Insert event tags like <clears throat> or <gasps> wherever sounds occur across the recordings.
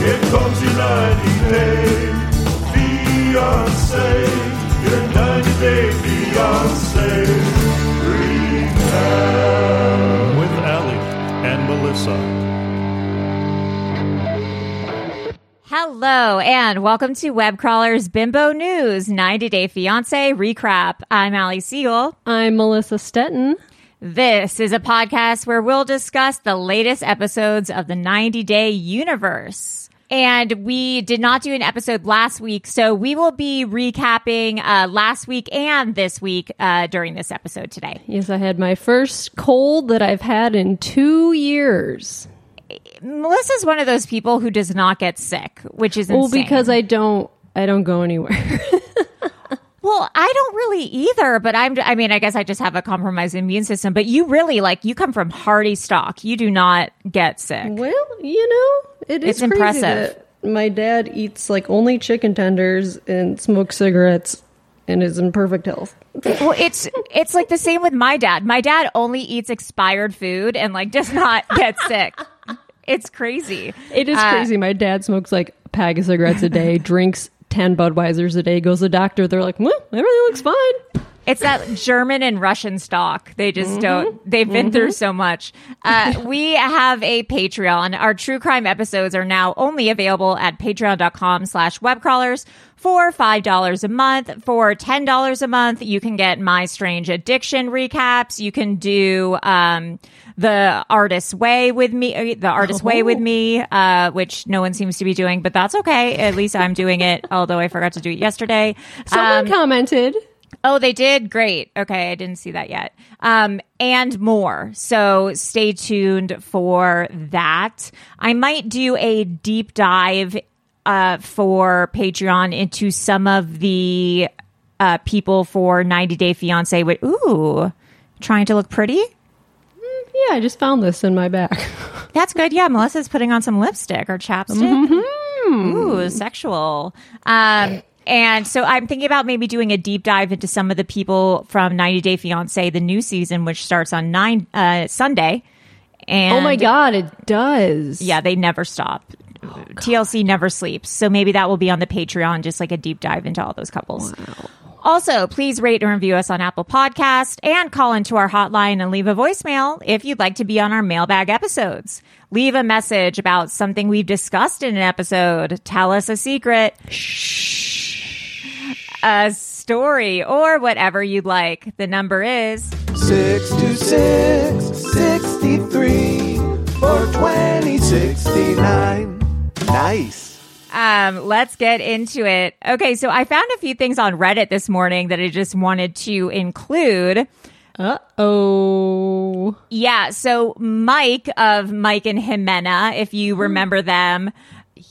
Here comes your 90 day fiance. Your 90 day fiance. Recap. With Allie and Melissa. Hello, and welcome to Webcrawler's Bimbo News 90 Day Fiance Recap. I'm Allie Siegel. I'm Melissa Stetten. This is a podcast where we'll discuss the latest episodes of the 90 Day Universe. And we did not do an episode last week, so we will be recapping uh, last week and this week uh, during this episode today. Yes, I had my first cold that I've had in two years. Melissa's one of those people who does not get sick, which is Well, because I don't, I don't go anywhere. <laughs> Well, I don't really either, but I'm, I mean, I guess I just have a compromised immune system, but you really like, you come from hearty stock. You do not get sick. well, you know, it is It's impressive. my dad eats like only chicken tenders and smokes cigarettes and is in perfect health. <laughs> Well, it's, it's like the same with my dad. My dad only eats expired food and like does not get sick. It's crazy. It is Uh, crazy. My dad smokes like a pack of cigarettes a day, <laughs> drinks 10 Budweisers a day, goes to the doctor. They're like, well, everything looks fine. It's that German and Russian stock. They just don't, they've been through so much. Uh, we have a Patreon. Our true crime episodes are now only available at patreon.com slash webcrawlers for $5 a month. For $10 a month, you can get My Strange Addiction recaps. You can do, um, the artist's way with me, uh, the artist's way with me, uh, which no one seems to be doing, but that's okay. At least I'm doing it, <laughs> although I forgot to do it yesterday. Someone Um, commented. Oh, they did? Great. Okay, I didn't see that yet. Um, and more. So stay tuned for that. I might do a deep dive uh, for Patreon into some of the uh, people for 90 Day Fiance with, ooh, trying to look pretty. Yeah, I just found this in my bag. <laughs> That's good. Yeah, Melissa's putting on some lipstick or chapstick. Ooh, sexual. Um, and so I'm thinking about maybe doing a deep dive into some of the people from 90 Day Fiance, the new season, which starts on nine uh, Sunday. And oh my God, it does. yeah, they never stop. TLC never sleeps. So maybe that will be on the Patreon, just like a deep dive into all those couples. Also, please rate and review us on Apple Podcast and call into our hotline and leave a voicemail if you'd like to be on our mailbag episodes. Leave a message about something we've discussed in an episode. Tell us a secret. A story or whatever you'd like. The number is 626 63 or 2069. Nice. Um, let's get into it. Okay, so I found a few things on Reddit this morning that I just wanted to include. Uh oh. Yeah, so Mike of Mike and Jimena, if you remember them,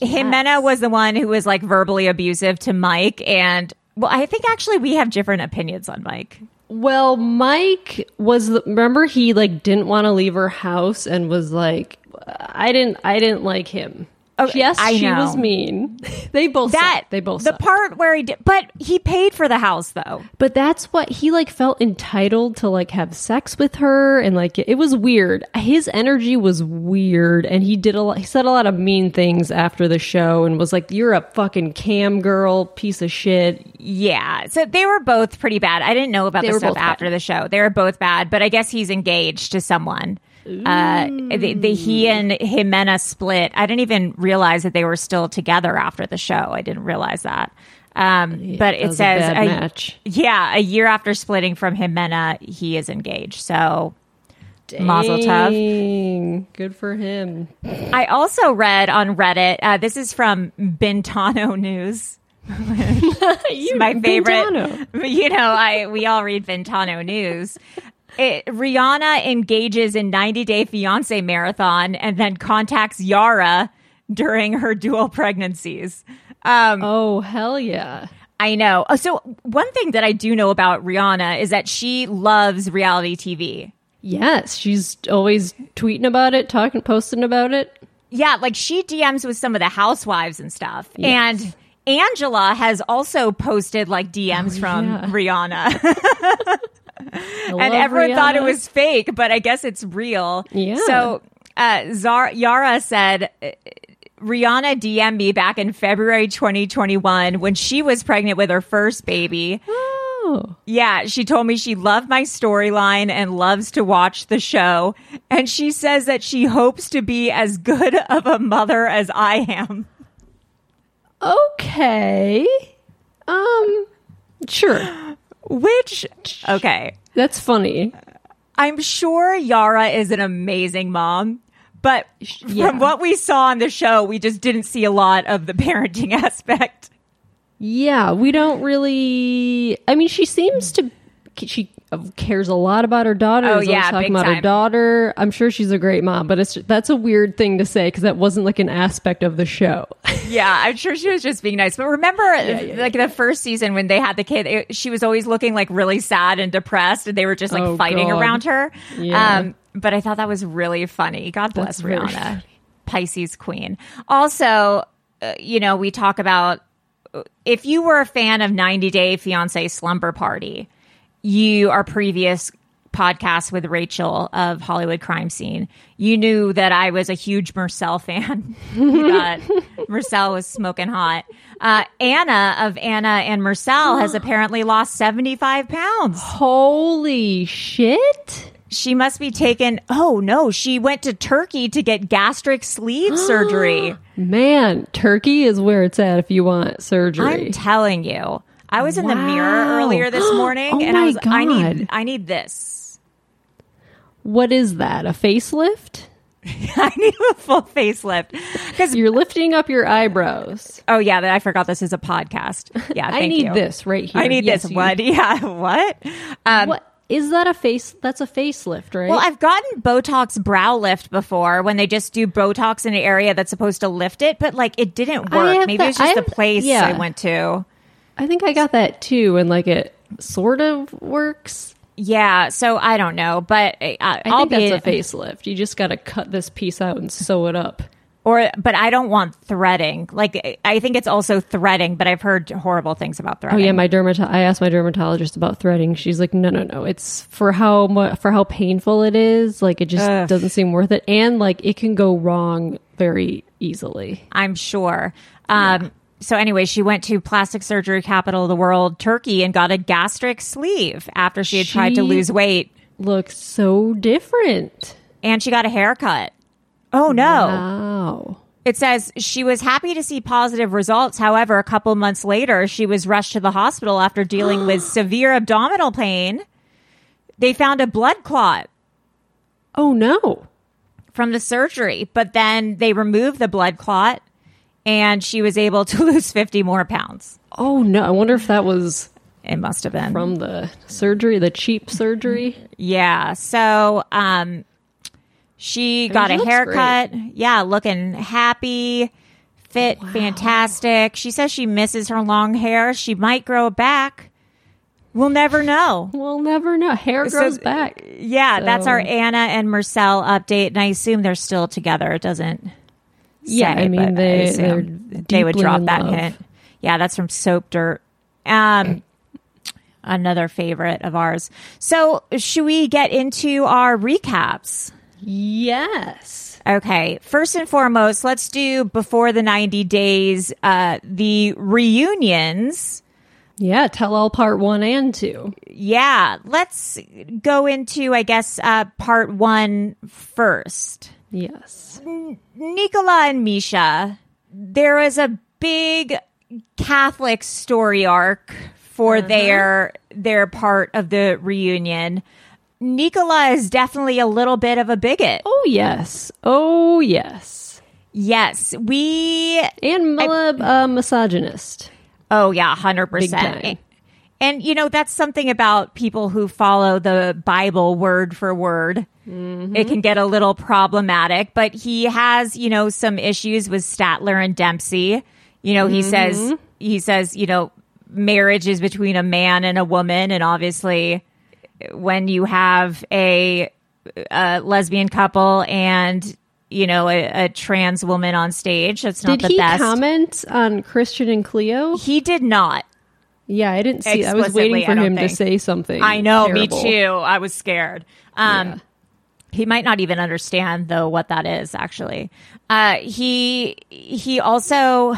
Jimena was the one who was like verbally abusive to Mike. And well, I think actually we have different opinions on Mike. Well, Mike was remember he like didn't want to leave her house and was like I didn't I didn't like him. Oh, yes, I she know. was mean. <laughs> they both That suck. they both the suck. part where he did, but he paid for the house though. But that's what he like felt entitled to like have sex with her and like it was weird. His energy was weird and he did a lot, he said a lot of mean things after the show and was like you're a fucking cam girl piece of shit. Yeah, so they were both pretty bad. I didn't know about They the stuff bad. after the show. They were both bad, but I guess he's engaged to someone. Uh, the, the, he and Jimena split. I didn't even realize that they were still together after the show. I didn't realize that. Um, but that it was a says match. Yeah, a year after splitting from Jimena, he is engaged. So Mazel tov. Good for him. I also read on Reddit. Uh, this is from Bintano News. <laughs> It's my favorite. Bintano. You know, I we all read Ventano News. It, Rihanna engages in 90 Day Fiance marathon and then contacts Yara during her dual pregnancies. Um, Oh hell yeah. I know. Oh, so one thing that I do know about Rihanna is that she loves reality TV. Yes, she's always tweeting about it, talking, posting about it. Yeah, like she DMs with some of the housewives and stuff. And Angela has also posted like DMs from yeah. Rihanna. <laughs> <laughs> And everyone thought it was fake, but I guess it's real. Yeah. So uh, Zara, Yara said, uh, Rihanna DM'd me back in February 2021 when she was pregnant with her first baby. Oh, Yeah, she told me she loved my storyline and loves to watch the show. And she says that she hopes to be as good <laughs> of a mother as I am. okay. Um, sure. <gasps> <laughs> Which, okay, That's funny. I'm sure Yara is an amazing mom. But Yeah. from what we saw on the show, we just didn't see a lot of the <laughs> parenting aspect. Yeah, we don't really. I mean, she seems to. She cares a lot about her daughter. Oh, yeah, talking about her daughter. I'm sure she's a great mom, but it's that's a weird thing to say because that wasn't like an aspect of the show. <laughs> Yeah, I'm sure she was just being nice. But remember, like the first season when they had the kid, it, she was always looking like really sad and depressed, and they were just like Oh, fighting God. around her. Yeah. Um, but I thought that was really funny. God bless That's Rihanna. Pisces queen. Also, uh, you know, we talk about if you were a fan of 90 Day Fiance Slumber Party, you our previous podcast with Rachel of Hollywood Crime Scene, you knew that I was a huge Marcel fan. <laughs> you Marcel was smoking hot. Uh, Anna of Anna and Marcel has apparently lost 75 pounds. Holy shit! She must be taken. Oh no, she went to Turkey to get gastric sleeve <gasps> surgery. Man, Turkey is where it's at if you want surgery. I'm telling you. I was in the mirror earlier this <gasps> morning Oh and I was I need God. I need this. what is that? A facelift? <laughs> I need a full facelift. Cuz You're lifting up your eyebrows. oh yeah, I forgot this is a podcast. <laughs> Yeah, I need you. this right here. I need Yes, this. you- What? <laughs> Yeah, what? Um What is that? A face? That's a facelift, right? Well, I've gotten Botox brow lift before when they just do Botox in an area that's supposed to lift it, but like it didn't work. Maybe that- it was just the place yeah. I went to. I think I got that too, and like it sort of works. Yeah, so I don't know, but uh, I I'll think be that's a facelift. You just got to cut this piece out and sew it up. or but I don't want threading. Like I think it's also threading, but I've heard horrible things about threading. Oh yeah, my dermato- I asked my dermatologist about threading. She's like, no, no, no. It's for how mu- for how painful it is. Like it just Ugh. doesn't seem worth it, and like it can go wrong very easily. I'm sure. Um, So anyway, she went to plastic surgery capital of the world, Turkey, and got a gastric sleeve after she had tried to lose weight, Looks so different. and she got a haircut. Oh no. Wow. It says she was happy to see positive results. However, a couple months later, she was rushed to the hospital after dealing with <gasps> severe abdominal pain. They found a blood clot Oh no. from the surgery, but then they removed the blood clot and she was able to <laughs> lose 50 more pounds. Oh no. I wonder if that was It must have been. from the surgery, the cheap surgery. yeah. So, um, she got she a haircut. Yeah. Looking happy, fit, fantastic. She says she misses her long hair. She might grow it back. We'll never know. We'll never know. Hair So- grows back. Yeah, that's our Anna and Marcel update, and I assume they're still together. It doesn't. Yeah, say, I mean, they- they're they would drop that love. hint. Yeah, that's from Soap Dirt. Um, <clears throat> another favorite of ours. So, should we get into our recaps? Yes. Okay, first and foremost, let's do before the 90 days, uh, the reunions. Yeah, tell all part one and two. Yeah, let's go into, I guess, uh, part one first. Yes. Nicola and Misha, there was a big Catholic story arc for their their part of the reunion. Nicola is definitely a little bit of a bigot. Oh, yes. Oh, yes. Yes, we And a uh, misogynist. Oh yeah, hundred percent. And you know that's something about people who follow the Bible word for word. Mm-hmm. It can get a little problematic, but he has you know some issues with Statler and Dempsey. You know he Mm-hmm. says he says you know marriage is between a man and a woman, and obviously when you have a, a lesbian couple and you know a, a trans woman on stage, that's not Did the he best. comment on Christian and Cleo? He did not. Yeah, I didn't see. I was waiting for him to say something. I know, terrible. me too. I was scared. Um, Yeah. He might not even understand though what that is. Actually, uh, he he also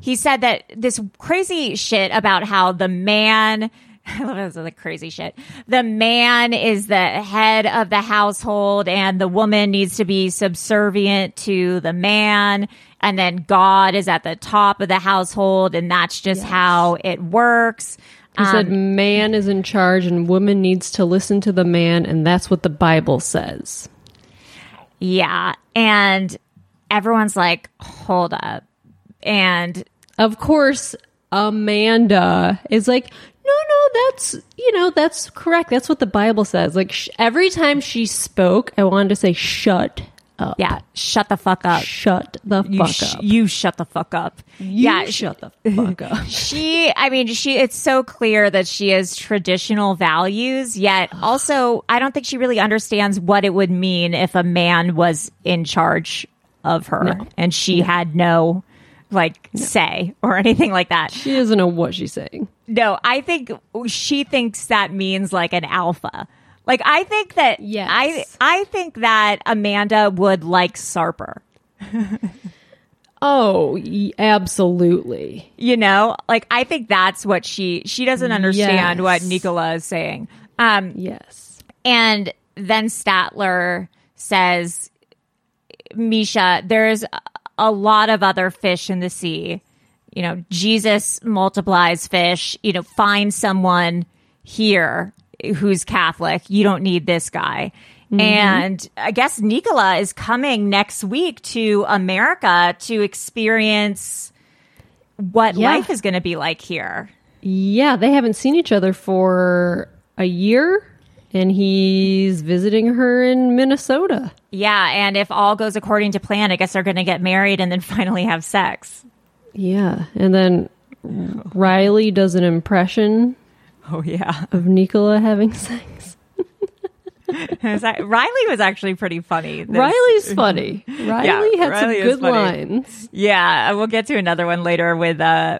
he said that this crazy shit about how the man. <laughs> I love this like crazy shit. The man is the head of the household, and the woman needs to be subservient to the man. And then God is at the top of the household, and that's just how it works. He said, Um, "Man is in charge, and woman needs to listen to the man, and that's what the Bible says." Yeah. And everyone's like, hold up. And Of course, Amanda is like, "No, no, that's you know that's correct. That's what the Bible says." Like sh- every time she spoke, I wanted to say, "Shut up." yeah, shut the fuck up. Shut the You, fuck sh- up. you shut the fuck up. You yeah. shut the fuck up. <laughs> She, I mean, she, it's so clear that she has traditional values, yet also, I don't think she really understands what it would mean if a man was in charge of her and she had no, like, say or anything like that. She doesn't know what she's saying. No, I think she thinks that means like an alpha. Like I think that Yes. I I think that Amanda would like Sarper. <laughs> Oh, y- absolutely. You know? Like I think that's what she she doesn't understand Yes. what Nicola is saying. Um Yes. and then Statler says Misha, there's a lot of other fish in the sea. You know, Jesus multiplies fish. You know, find someone here who's Catholic. You don't need this guy. Mm-hmm. And I guess Nicola is coming next week to America to experience what Yeah. life is going to be like here. Yeah, they haven't seen each other for a year, and he's visiting her in Minnesota. Yeah. And if all goes according to plan, I guess they're going to get married and then <laughs> finally have sex. Yeah, and then Riley does an impression Oh, yeah. <laughs> of Nicola having sex. Riley was actually pretty funny. This- Riley's <laughs> funny. Riley had Riley some good lines. Yeah, we'll get to another one later with uh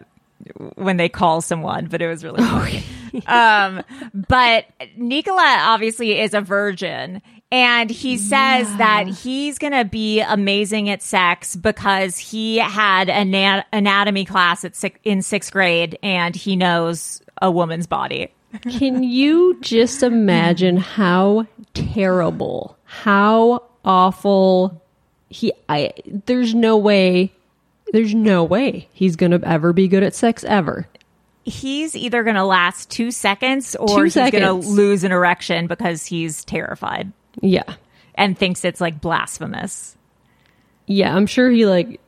when they call someone, but it was really funny. um, but Nicola obviously is a virgin, and he says that he's gonna be amazing at sex because he had an anatomy class at six- in sixth grade, and he knows a woman's body. Can you just imagine how terrible, how awful he I there's no way there's no way he's going to ever be good at sex ever. He's either gonna last two seconds or Two he's gonna lose an erection because he's terrified. Yeah. and thinks it's like blasphemous. Yeah, I'm sure he like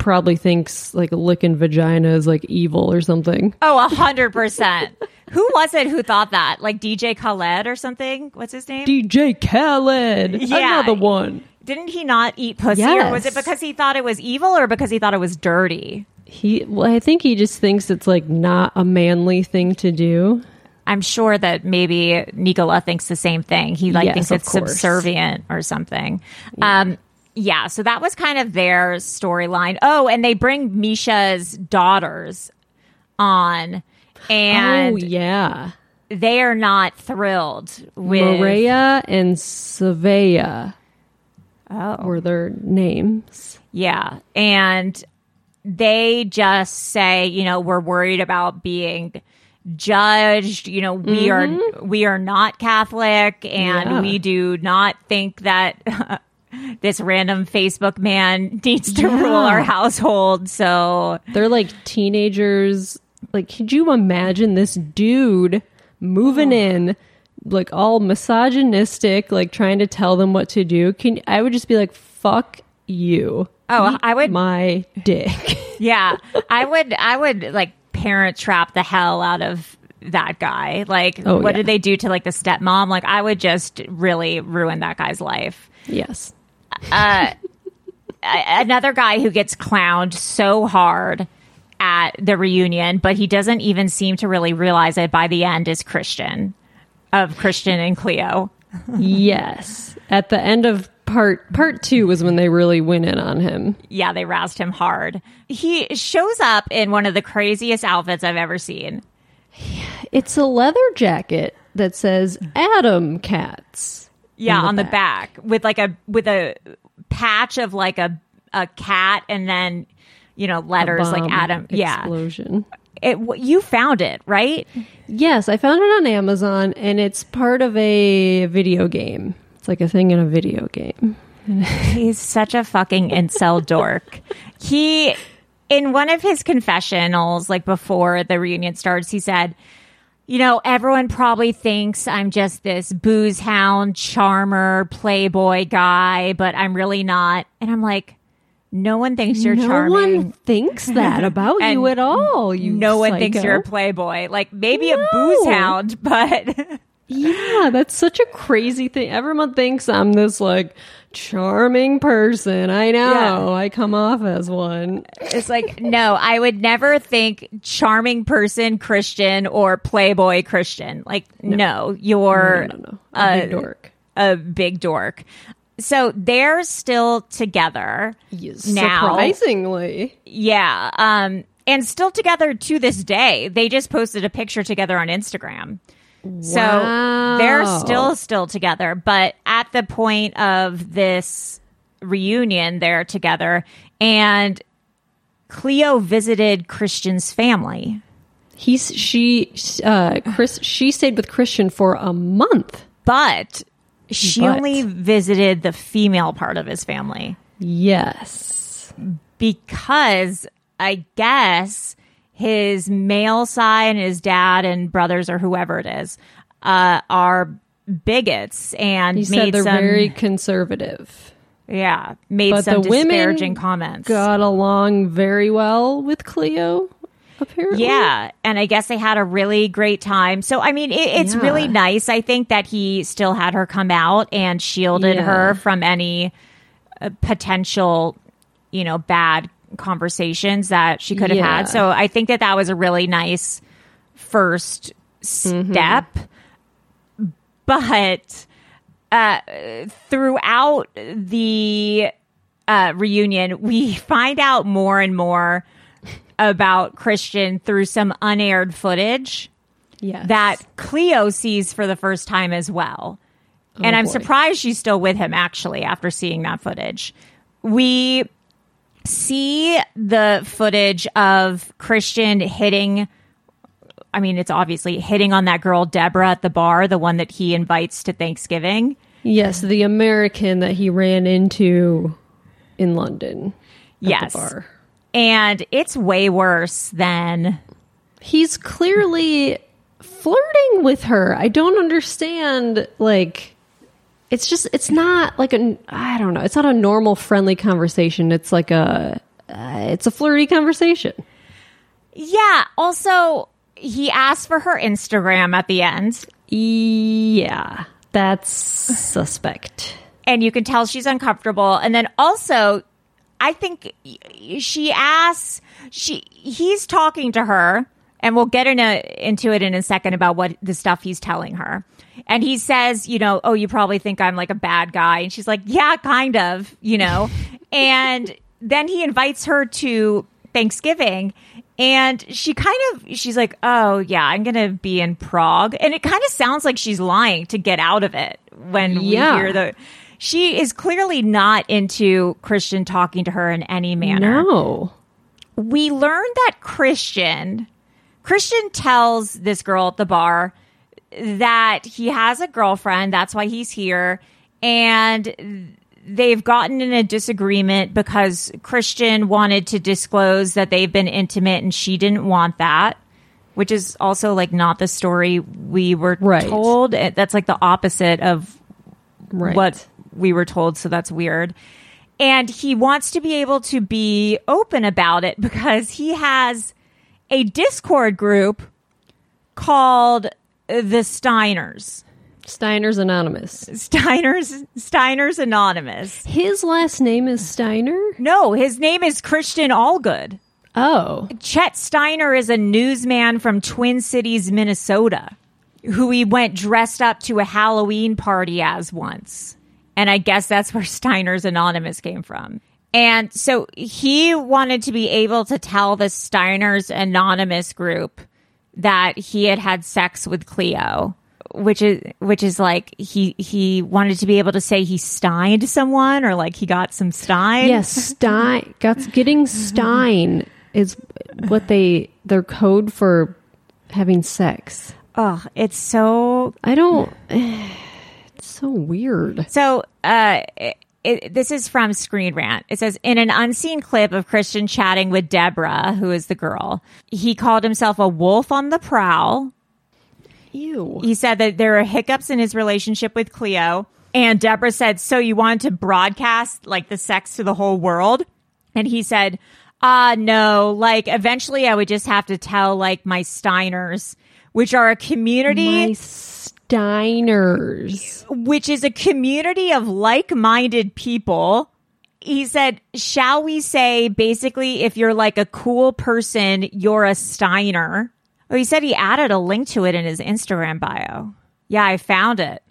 probably thinks like licking vagina is like evil or something. Oh, a hundred percent. Who was it who thought that? Like DJ Khaled or something? What's his name? DJ Khaled. Yeah. Another one. Didn't he not eat pussy, or was it because he thought it was evil, or because he thought it was dirty? He, well, I think he just thinks it's like not a manly thing to do. I'm sure that maybe Nicola thinks the same thing. He like Yes, thinks it's course. subservient or something. Um, yeah, so that was kind of their storyline. Oh, and they bring Misha's daughters on, and oh yeah, they are not thrilled with Maria and Savea Oh. were their names. Yeah. And they just say, you know, we're worried about being judged, you know, we are mm-hmm. we are not Catholic and Yeah. we do not think that <laughs> this random Facebook man needs to rule our household. So They're like teenagers. Like, could you imagine this dude moving oh. in, like all misogynistic, like trying to tell them what to do? Can I would just be like, "Fuck you." Oh, Eat I would- my dick. <laughs> yeah, I would I would like parent trap the hell out of that guy. Like Oh, what yeah. did they do to like the stepmom? Like I would just really ruin that guy's life. yes. A- another guy who gets clowned so hard at the reunion, but he doesn't even seem to really realize it by the end is Christian of Christian and Cleo. yes. At the end of part part 2 was when they really went in on him. Yeah, they roused him hard. He shows up in one of the craziest outfits I've ever seen. It's a leather jacket that says Atom Cats. Yeah, the on the back. back with like a with a patch of like a a cat and then you know letters like Atom. Yeah, Explosion. it, you found it right. Yes, I found it on Amazon and it's part of a video game. It's like a thing in a video game. <laughs> He's such a fucking incel dork. He, in one of his confessionals, like before the reunion starts, he said, You know, everyone probably thinks I'm just this booze hound, charmer, playboy guy, but I'm really not. And I'm like, No one thinks you're no charming. No one thinks that about <laughs> you at all. You no one thinks you're a playboy. Like maybe a booze hound, <laughs> but Yeah, that's such a crazy thing. Everyone thinks I'm this like charming person. I know. Yeah. I come off as one. It's like, no, I would never think charming person Christian or playboy Christian. Like, no, you're No, no, no. A big dork. a big dork. So they're still together now. Surprisingly. Yeah. Um, and still together to this day. They just posted a picture together on Instagram. So they're still still together, but at the point of this reunion, they're together. And Cleo visited Christian's family, He's she uh Chris she stayed with Christian for a month. but she But- only visited the female part of his family Yes. because I guess his male side and his dad and brothers or whoever it is uh, are bigots and He said made they're some very conservative. yeah made But some the women disparaging comments. Got along very well with Cleo, apparently. Yeah, and I guess they had a really great time. So I mean, it, it's Yeah. really nice. I think that he still had her come out and shielded Yeah. her from any uh, potential, you know, bad conversations that she could have Yeah. had. So I think that that was a really nice first Mm-hmm. But uh, throughout the uh, reunion, we find out more and more about Christian through some unaired footage Yes. that Cleo sees for the first time as well. and I'm boy. surprised she's still with him actually after seeing that footage. We see the footage of Christian hitting I mean, it's obviously hitting on that girl Deborah at the bar, the one that he invites to Thanksgiving. Yes, the American that he ran into in London. at Yes. The bar. And it's way worse than He's clearly flirting with her. I don't understand like it's just it's not like a I don't know. It's not a normal friendly conversation. It's like a uh, it's a flirty conversation. Yeah. Also, he asked for her Instagram at the end, Yeah, that's suspect. and you can tell she's uncomfortable. And then also, I think she asks she he's talking to her and we'll get in a, into it in a second about what the stuff he's telling her. And he says, you know, oh, you probably think I'm like a bad guy. And she's like, yeah, kind of, you know. <laughs> and then he invites her to Thanksgiving and she kind of she's like, "Oh, yeah, I'm going to be in Prague." And it kind of sounds like she's lying to get out of it when Yeah. we hear the she is clearly not into Christian talking to her in any manner No. we learn that Christian Christian tells this girl at the bar that he has a girlfriend, that's why he's here, and they've gotten in a disagreement because Christian wanted to disclose that they've been intimate and she didn't want that. Which is also like not the story we were Right. told. That's like the opposite of Right. what we were told, so that's weird. And he wants to be able to be open about it because he has a Discord group called the Steiners. Steiner's Anonymous. Steiners Steiners Anonymous. His last name is Steiner? No, his name is Christian Allgood. Oh. Chet Steiner is a newsman from Twin Cities, Minnesota, who he went dressed up to a Halloween party as once. And I guess that's where <laughs> Steiner's Anonymous came from. And so he wanted to be able to tell the Steiner's Anonymous group that he had had sex with Cleo, which is which is like he he wanted to be able to say he steined someone or like he got some stein. Yes, Stein. Got, getting Stein is what they, their code for having sex. Oh, it's so I don't, <sighs> it's so weird. So, uh, it, it, this is from Screen Rant. It says in an unseen clip of Christian chatting with Deborah, who is the girl, he called himself a wolf on the prowl. Ew. He said that there are hiccups in his relationship with Cleo. And Deborah said, So you wanted to broadcast like the sex to the whole world? And he said, Ah, no. Like eventually I would just have to tell like my Steiners, which are a community My Steiners. which is a community of like-minded people. He said, "Shall we say basically if you're like a cool person, you're a Steiner." Oh, he said he added a link to it in his Instagram bio. Yeah, I found it.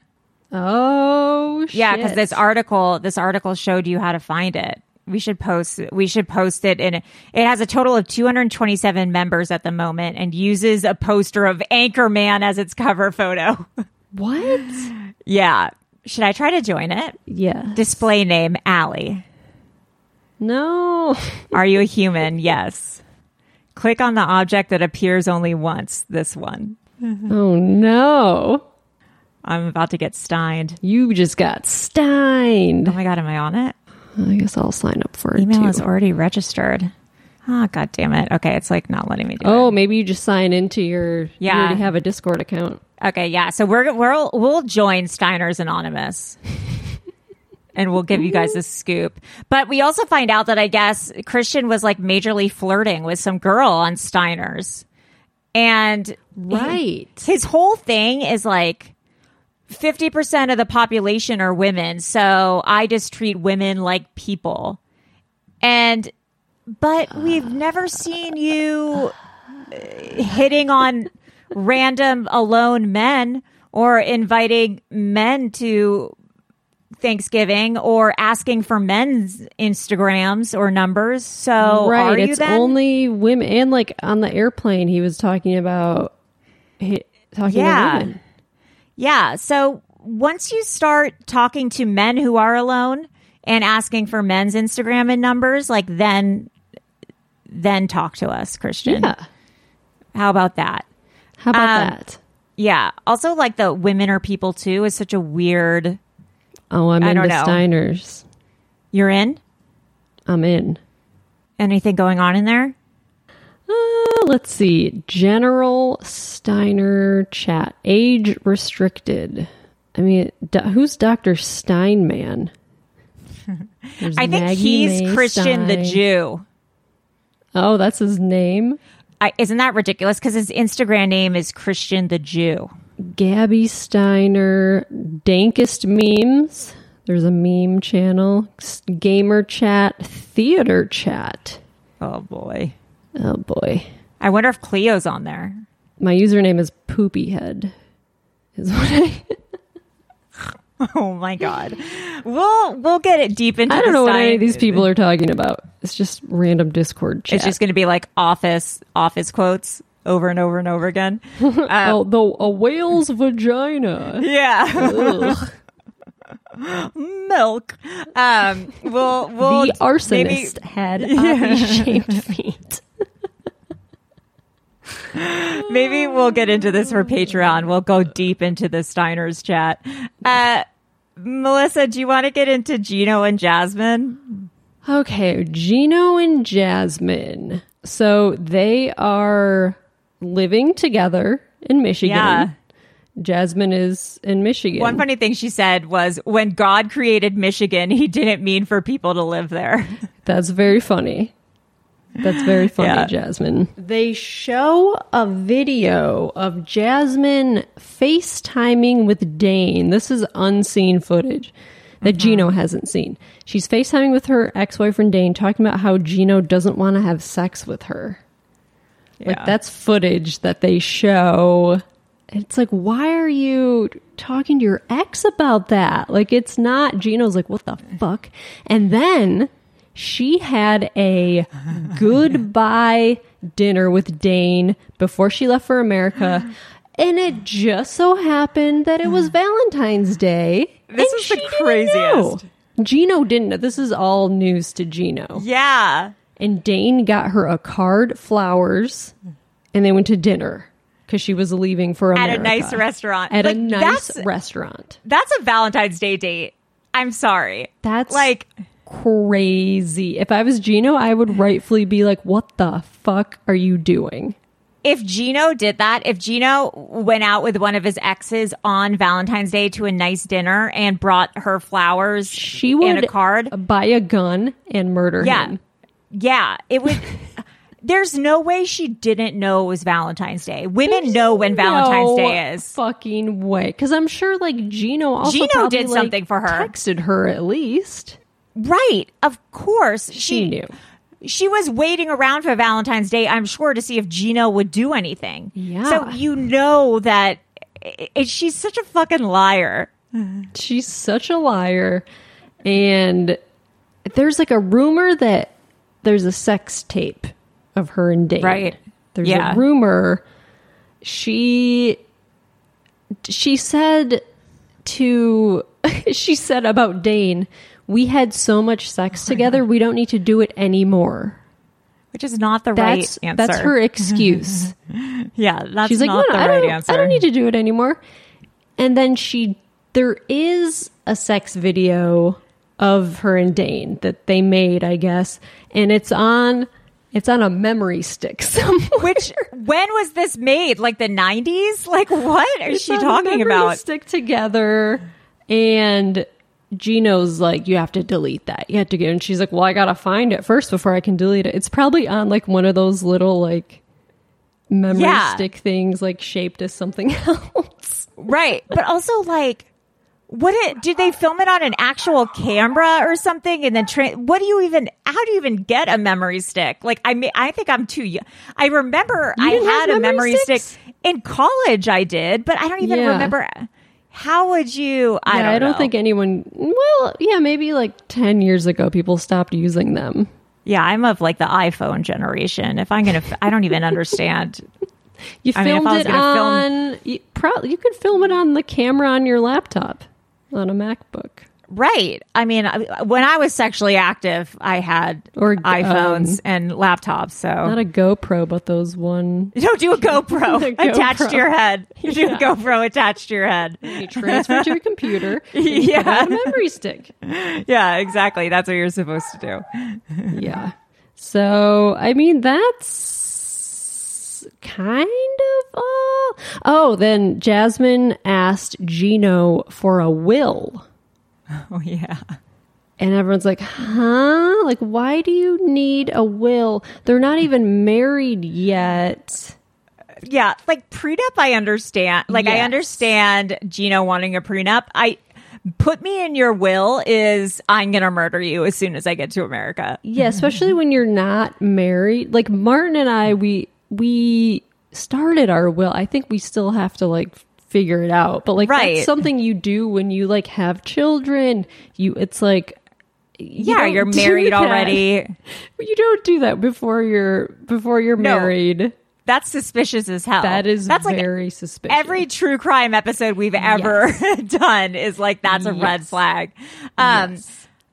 Oh, shit. Yeah, because this article, this article showed you how to find it. We should post. We should post it in. It has a total of 227 members at the moment, and uses a poster of Anchorman as its cover photo. <laughs> What? yeah, should I try to join it? Yeah. Display name Allie. No. Are you a human? Yes. Click on the object that appears only once. This one. Oh, no. I'm about to get steined. You just got Steined. Oh my god, am I on it? I guess I'll sign up for it Email too. is already registered. Oh god damn it. Okay, it's like not letting me do Oh, it. maybe you just sign into your. Yeah. You already have a Discord account. Okay, yeah. So we're we'll we'll join Steiner's Anonymous. <laughs> and we'll give you guys a scoop. But we also find out that I guess Christian was like majorly flirting with some girl on Steiner's. And Right. his whole thing is like 50% of the population are women, so I just treat women like people. And but we've never seen you uh, hitting on random alone men or inviting men to Thanksgiving or asking for men's Instagrams or numbers. So right. are you it's then? only women. And like on the airplane, he was talking about. He, talking Yeah. to women. Yeah. So once you start talking to men who are alone and asking for men's Instagram and numbers, like then, then talk to us, Christian. Yeah. How about that? How about Um, that? Yeah. Also, like the women are people too is such a weird. Oh, I'm I into don't know. Steiners. You're in? I'm in. Anything going on in there? Uh, let's see. General Steiner chat. Age restricted. I mean, do, who's Dr. Steinman? <laughs> There's I think Maggie he's Mae Christian the Jew. Oh, that's his name? I, isn't that ridiculous? Because his Instagram name is Christian the Jew. Gabby Steiner. Dankest memes. There's a meme channel, gamer chat, theater chat. Oh boy. Oh boy. I wonder if Cleo's on there. My username is poopyhead. Is what I <laughs> Oh my god. We'll we'll get it deep into I don't the know what any of these people are talking about. It's just random Discord chat. It's just going to be like office office quotes over and over and over again. <laughs> oh, the a whale's vagina. Yeah. <laughs> Milk. Um we'll we'll the arsonist had <laughs> oddly shaped feet. Maybe, maybe we'll get into this for Patreon. We'll go deep into the Steiner's chat. Uh Melissa, do you want to get into Gino and Jasmine? Okay, Gino and Jasmine. So they are living together in Michigan. Yeah. Jasmine is in Michigan. One funny thing she said was when God created Michigan, he didn't mean for people to live there. <laughs> That's very funny. That's very funny, Yeah. Jasmine. They show a video of Jasmine FaceTiming with Dane. This is unseen footage that mm-hmm. Gino hasn't seen. She's FaceTiming with her ex boyfriend Dane, talking about how Gino doesn't want to have sex with her. Like, Yeah. that's footage that they show. It's like, why are you talking to your ex about that? Like, it's not. Gino's like, what the fuck? And then she had a <laughs> goodbye dinner with Dane before she left for America. <gasps> And it just so happened that it was <sighs> Valentine's Day. This is the craziest. Gino didn't know. This is all news to Gino. Yeah. And Dane got her a card, flowers, and they went to dinner because she was leaving for At a nice restaurant. At Like, a nice that's, restaurant. that's a Valentine's Day date. I'm sorry. That's like crazy. If I was Gino, I would rightfully be like, "What the fuck are you doing?" if Gino did that, if Gino went out with one of his exes on Valentine's Day to a nice dinner and brought her flowers She would and a card, buy a gun and murder yeah, him. Yeah, it would. <laughs> There's no way she didn't know it was Valentine's Day. Women know when Valentine's No Day is. Fucking way, because I'm sure like Gino also Gino did like, something for her. Texted her at least. Right. Of course. She knew. She was waiting around for Valentine's Day, I'm sure, to see if Gino would do anything. Yeah. So you know that i i she's such a fucking liar. She's such a liar. And there's like a rumor that there's a sex tape of her and Dane. Right. There's Yeah. a rumor. She she said to <laughs> she said about Dane, we had so much sex oh together, we don't need to do it anymore. Which is not the That's right answer. that's her excuse. <laughs> Yeah, that's She's like, not no, I right don't, answer. I don't need to do it anymore. And then she, there is a sex video of her and Dane that they made, I guess, and it's on, it's on a memory stick <laughs> somewhere. Which when was this made? Like the nineties? Like what is It's she talking about? Stick together, and Gino's like, you have to delete that. You have to get, and she's like, well, I gotta find it first before I can delete it. It's probably on like one of those little like memory Yeah. stick things, like shaped as something <laughs> else. Right. But also like what it did they film it on an actual camera or something and then tra- what do you even how do you even get a memory stick like i mean i think i'm too young i remember i had a memory sticks? stick in college i did but i don't even Yeah. remember how would you i yeah, don't I don't know. think anyone. Well, yeah, maybe like ten years ago, people stopped using them. yeah i'm of like the iphone generation if i'm gonna i don't even understand <laughs> You mean, filmed I was it gonna film- on. You, pro- you could film it on the camera on your laptop, on a MacBook. Right. I mean, when I was sexually active, I had Or, iPhones um, and laptops. So Not a GoPro, but those one. <laughs> you don't do a GoPro <laughs> attached GoPro. to your head. <laughs> You do a GoPro attached to your head. You transfer to your computer. you Yeah. a memory stick. Yeah, exactly. That's what you're supposed to do. Yeah. So, I mean, that's kind of all. Oh, then Jasmine asked Gino for a will. <laughs> Oh yeah. And everyone's like, huh? Like, why do you need a will? They're not even married yet. Uh, yeah, like prenup I understand. Like I understand Gino wanting a prenup. I put me in your will is I'm going to murder you as soon as I get to America. Yeah, especially when you're not married. Like Martin and I, we we started our will. I think we still have to like figure it out. But like Right. that's something you do when you like have children. You it's like you yeah, you're married already. <laughs> You don't do that before you're before you're No. married. That's suspicious as hell. That is that's like very suspicious. every true crime episode we've ever <laughs> done is like that's a red flag. Um,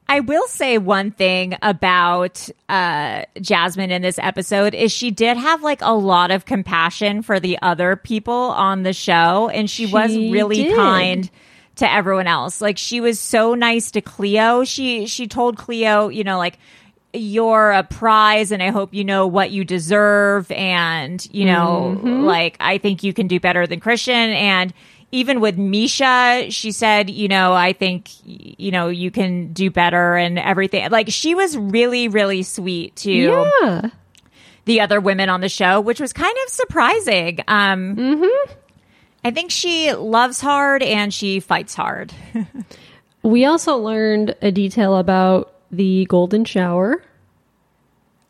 I will say one thing about uh, Jasmine in this episode is she did have like a lot of compassion for the other people on the show, and she, was really did. kind to everyone else. Like she was so nice to Cleo. She she told Cleo, you know, like you're a prize and I hope you know what you deserve and you know like I think you can do better than Christian and even with Misha she said you know I think you know you can do better and everything like she was really really sweet to Yeah. the other women on the show which was kind of surprising um I think she loves hard and she fights hard <laughs> We also learned a detail about the golden shower.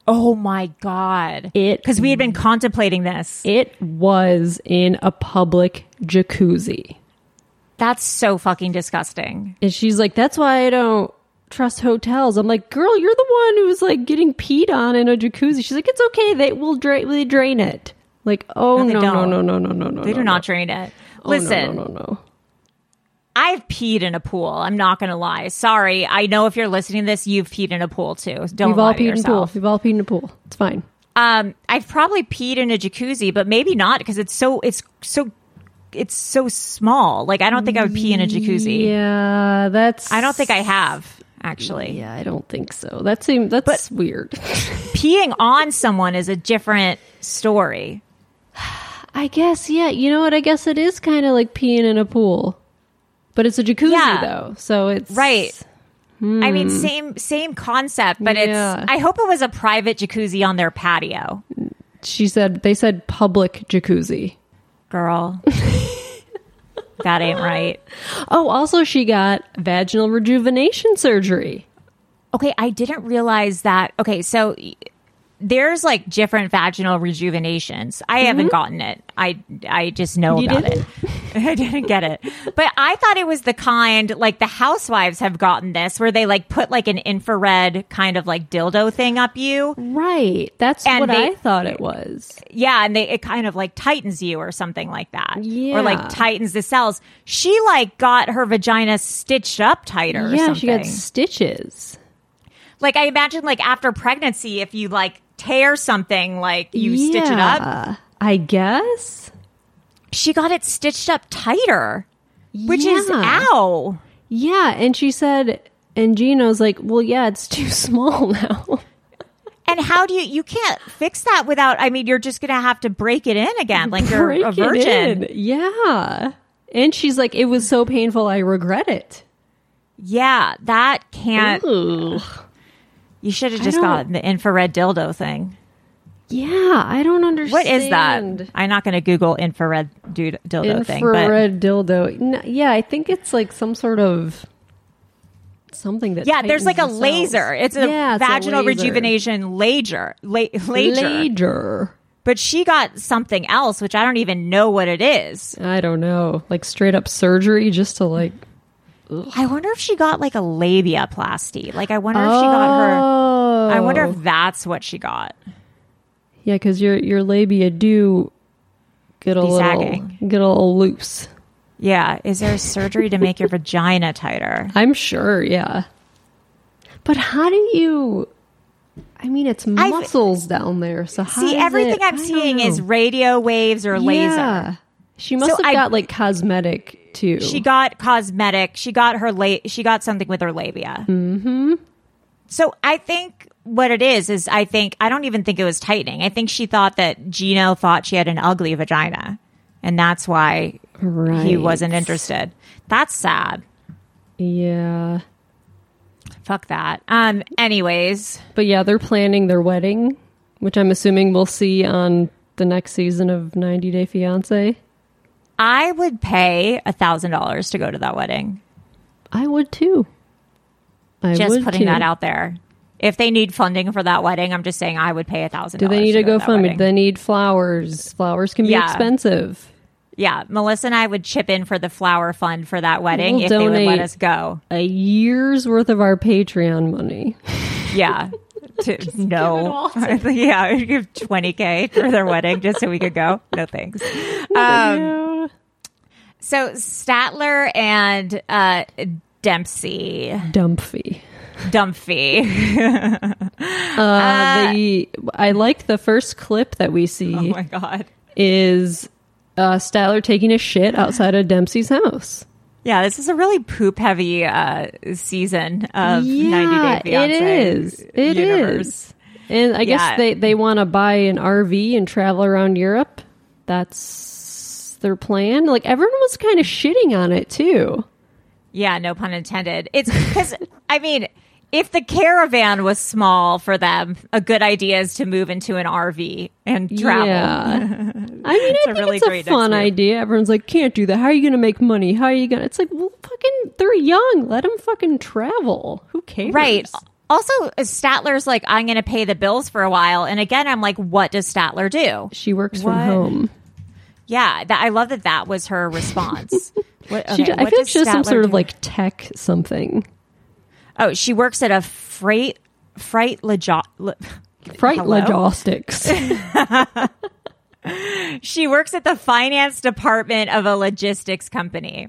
Oh my god It because we had been contemplating this it was in a public jacuzzi. That's so fucking disgusting. And she's like, that's why I don't trust hotels. I'm like, girl, you're the one who's like getting peed on in a jacuzzi. She's like, it's okay. They will drain, they drain it. Like, oh, No, no, no, no, no, no, no, no. They do no, not no. train it. Oh, no, Listen, no, no, no. I've peed in a pool. I'm not going to lie. Sorry. I know if you're listening to this, you've peed in a pool too. Don't We've lie all peed in a pool. yourself. We've all peed in a pool. It's fine. Um, I've probably peed in a jacuzzi, but maybe not because it's so, it's so, it's so small. Like, I don't think I would pee in a jacuzzi. Yeah, that's. I don't think I have actually. Yeah, I don't think so. That seems that's weird. <laughs> Peeing on someone is a different story. I guess. Yeah, you know what? I guess it is kind of like peeing in a pool, but it's a jacuzzi Yeah. though, so it's Right. I mean, same same concept, but Yeah. it's. I hope it was a private jacuzzi on their patio, She said they said public jacuzzi. girl. <laughs> that ain't right. Oh, also she got vaginal rejuvenation surgery. Okay, I didn't realize that. Okay, so there's like different vaginal rejuvenations. I haven't gotten it. I I just know Mm-hmm. You about didn't? it. <laughs> I didn't get it. But I thought it was the kind like the housewives have gotten this where they like put like an infrared kind of like dildo thing up you. Right. That's And what they- I thought it was. Yeah, and they it kind of like tightens you or something like that. Or like tightens the cells. She like got her vagina stitched up tighter or yeah, she got stitches. like I imagine like after pregnancy if you like tear something like you stitch it up. I guess. She got it stitched up tighter. Which is ow. Yeah, and she said and Gino's like, "Well, yeah, it's <laughs> too small now." And how do you you can't fix that without I mean you're just gonna have to break it in again like you're Break a virgin. Yeah. And she's like, "It was so painful, I regret it." Yeah, that can't Ugh. you should have just gotten the infrared dildo thing. Yeah, I don't understand. What is that? I'm not gonna Google infrared dude, dildo thing. Infrared dildo. N- yeah, I think it's like some sort of something that. yeah, there's like a cells. laser. It's a Yeah, it's a vaginal laser. rejuvenation laser. La- laser. Laser. But she got something else, which I don't even know what it is. I don't know, like straight up surgery just to like. I wonder if she got like a labiaplasty. Like, I wonder if she got her. Oh, I wonder if oh. that's what she got. Yeah, because your your labia do get a Be little sagging. get a little loose. Yeah. Is there surgery to make your vagina tighter? <laughs> I'm sure, yeah. But how do you? I mean, it's muscles down there. So how See, everything it- I'm seeing is radio waves or laser. She must So have I- got like cosmetic too. She got cosmetic. She got her la- She got something with her labia. Mm-hmm. So I think what it is is I think I don't even think it was tightening. I think she thought that Gino thought she had an ugly vagina, and that's why he wasn't interested. That's sad. Yeah. Fuck that. Um. Anyways, But yeah, they're planning their wedding, which I'm assuming we'll see on the next season of 90 Day Fiance. I would pay a thousand dollars to go to that wedding. I would too. I Just would putting too. that out there. If they need funding for that wedding, I'm just saying I would pay a thousand. Do they need to go go fund? wedding. They need flowers. Flowers can be Yeah. expensive. Yeah, Melissa and I would chip in for the flower fund for that wedding We'll if they would let us go. A year's worth of our Patreon money. <laughs> Yeah. To, <laughs> no. <laughs> yeah, we'd give 20K for their wedding just so we could go. No thanks. Um, so Statler and uh, Dempsey, Dumpy. Dumphy. <laughs> Uh, the I like the first clip that we see oh my God. is uh, Statler taking a shit outside of Dempsey's house. Yeah, this is a really poop heavy uh, season of 90 Day Fiancé. it is. It is. universe. And I guess Yeah. they they want to buy an RV and travel around Europe. That's their plan. Like everyone was kind of shitting on it too. Yeah, no pun intended. It's because, I mean, if the caravan was small for them, a good idea is to move into an RV and travel. Yeah. <laughs> I mean, I a think really it's a great fun idea. Everyone's like, can't do that. How are you going to make money? How are you going to? It's like, well, fucking, they're young. Let them fucking travel. Who cares? Right. Also, Statler's like, I'm going to pay the bills for a while. And again, I'm like, what does Statler do? She works What? from home. Yeah, that, I love that that was her response. <laughs> What, She, okay, I what feel does she's some Statler sort of like tech something. Oh, she works at a freight, freight logi- lo- Fright Hello? logistics. <laughs> She works at the finance department of a logistics company.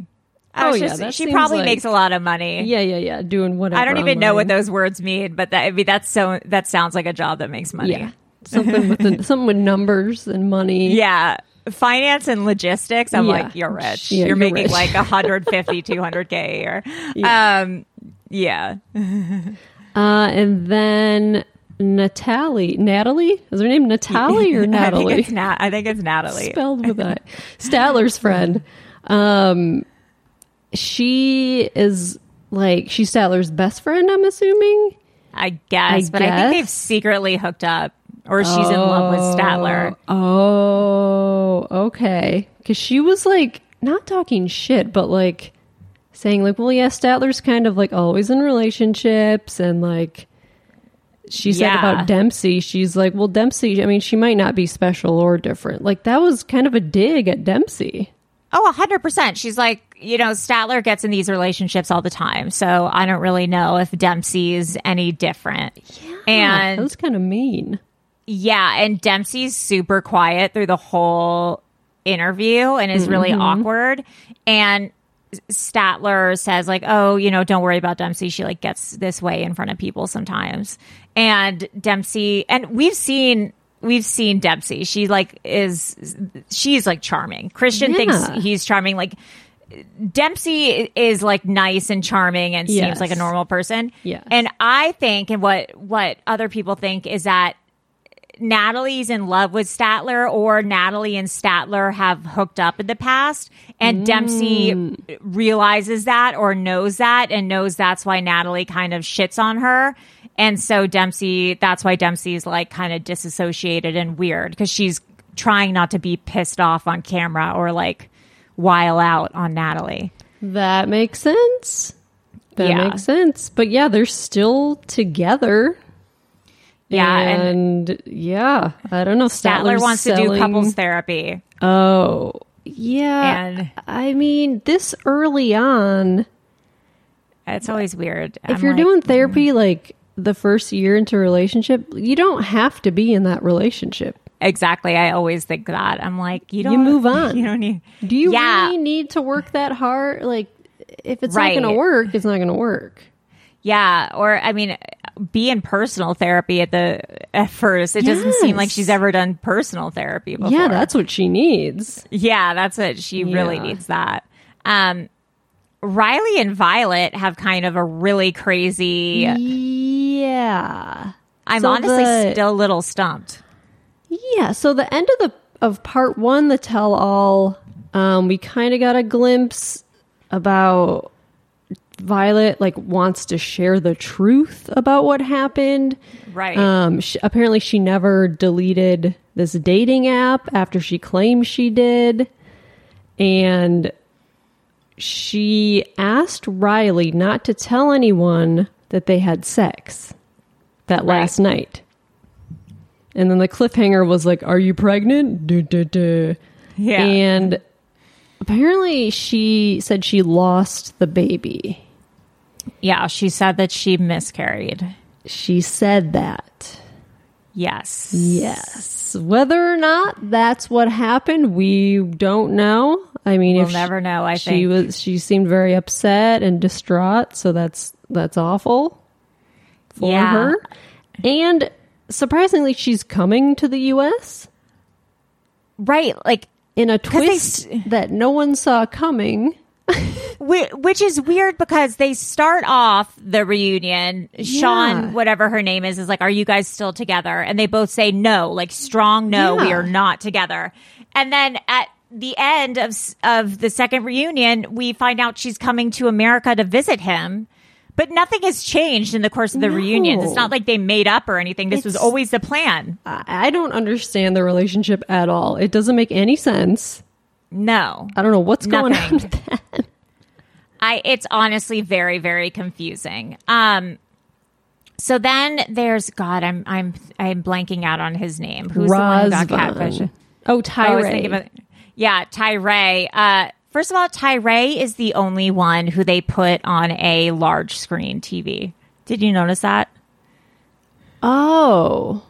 I Oh, yeah, just- she probably like- makes a lot of money. yeah, yeah, yeah. Doing whatever. I don't even know what those words mean, but that, I mean, that's so that sounds like a job that makes money. Yeah, something with the, something with numbers and money. Yeah. Finance and logistics. I'm Yeah. like, you're rich. Yeah, you're, you're making rich. like 150, 200K <laughs> a year. Yeah. Um, yeah. Uh, and then Natalie, Natalie, is her name Natalie or <laughs> I think Natalie? it's, Nat- I think it's Natalie. Spelled with that. <laughs> Statler's friend. Um, she is like she's Statler's best friend. I'm assuming. I guess, I but I think they've secretly hooked up or she's in love with Statler. Oh, okay. Because she was like not talking shit, but like saying like, well, yeah, Statler's kind of like always in relationships, and like she said Yeah. about Dempsey, she's like, well, Dempsey. I mean, she might not be special or different. Like that was kind of a dig at Dempsey. Oh, 100%. She's like, you know, Statler gets in these relationships all the time. So I don't really know if Dempsey's any different. that and that was kind of mean. yeah, and Dempsey's super quiet through the whole interview and is really mm-hmm. awkward. And Statler says like, "Oh, you know, don't worry about Dempsey. She like gets this way in front of people sometimes." And Dempsey, and we've seen we've seen Dempsey. She like is she's like charming. Christian Yeah. thinks he's charming. Like Dempsey is like nice and charming and seems Yes. like a normal person. Yeah. And I think, and what what other people think is that Natalie's in love with Statler or Natalie and Statler have hooked up in the past and mm. Dempsey realizes that or knows that and knows that's why Natalie kind of shits on her. And so Dempsey, that's why Dempsey's like kind of disassociated and weird because she's trying not to be pissed off on camera or like while out on Natalie. That makes sense. That Yeah. makes sense. But yeah, they're still together. Yeah. And, and, yeah, I don't know. Statler wants to do couples therapy. Oh, yeah. And- I mean, this early on, It's always weird. if I'm you're like, doing mm. therapy like the first year into a relationship, you don't have to be in that relationship. Exactly. I always think that. I'm like, you don't <laughs> you move on. You don't need. Do you Yeah. really need to work that hard? Like, if it's Right. not going to work, it's not going to work. Yeah. Or I mean, be in personal therapy at the at first. It doesn't seem like she's ever done personal therapy before. Yeah, that's what she needs. yeah. That's what she really needs. That. Um, Riley and Violet have kind of a really crazy. Yeah. I'm So honestly the- still a little stumped. Yeah, so the end of the of part 1 the tell all um we kind of got a glimpse about Violet like wants to share the truth about what happened. Right. Um sh apparently she never deleted this dating app after she claimed she did. And she asked Riley not to tell anyone that they had sex that last night. And then the cliffhanger was like, Are you pregnant? Duh, duh, duh. Yeah. And apparently she said she lost the baby. Yeah, she said that she miscarried. She said that. Yes. Yes. Whether or not that's what happened, we don't know. I mean, We'll if she- never know, I she think. was she seemed very upset and distraught, so that's that's awful for Yeah. her. And surprisingly, she's coming to the U.S. Right. Like, in a twist that no one saw coming. <laughs> Whi- which is weird because they start off the reunion. Shaun, whatever her name is, is like, "Are you guys still together?" And they both say no, like strong no, we are not together. And then at the end of of the second reunion, we find out she's coming to America to visit him. But nothing has changed in the course of the reunions. It's not like they made up or anything. This was always the plan. I I don't understand the relationship at all. It doesn't make any sense. No. I don't know what's going on with that. I it's honestly very very confusing. Um so then there's God, I'm I'm I'm blanking out on his name. Who's the one Razvan. catfish? Oh, I was thinking Tyre. about yeah, Tyray. Uh first of all, Tyray is the only one who they put on a large screen TV. Did you notice that? Oh.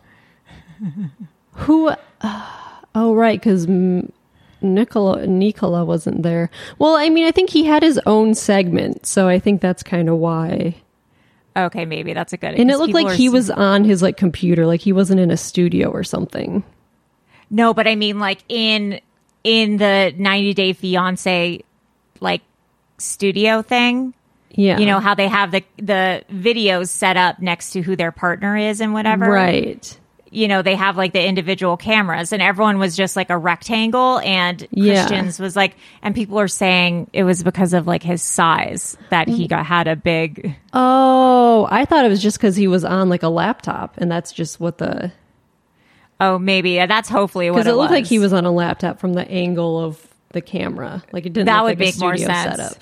Who? oh, right, because Nicola Nicola wasn't there. Well, I mean, I think he had his own segment, so I think that's kind of why. Okay, maybe that's a good. And it looked like he was on his like computer, like he wasn't in a studio or something. No, but I mean like in in the 90 Day Fiance like studio thing. Yeah, you know how they have the the videos set up next to who their partner is and whatever right. You know they have like the individual cameras and everyone was just like a rectangle and Yeah. christians was like and people are saying it was because of like his size that Mm. he got had a big Oh, I thought it was just because he was on like a laptop, and that's just what the oh maybe that's hopefully what because it, it looked was. like he was on a laptop from the angle of the camera. Like it didn't. That look would like make more sense. Setup.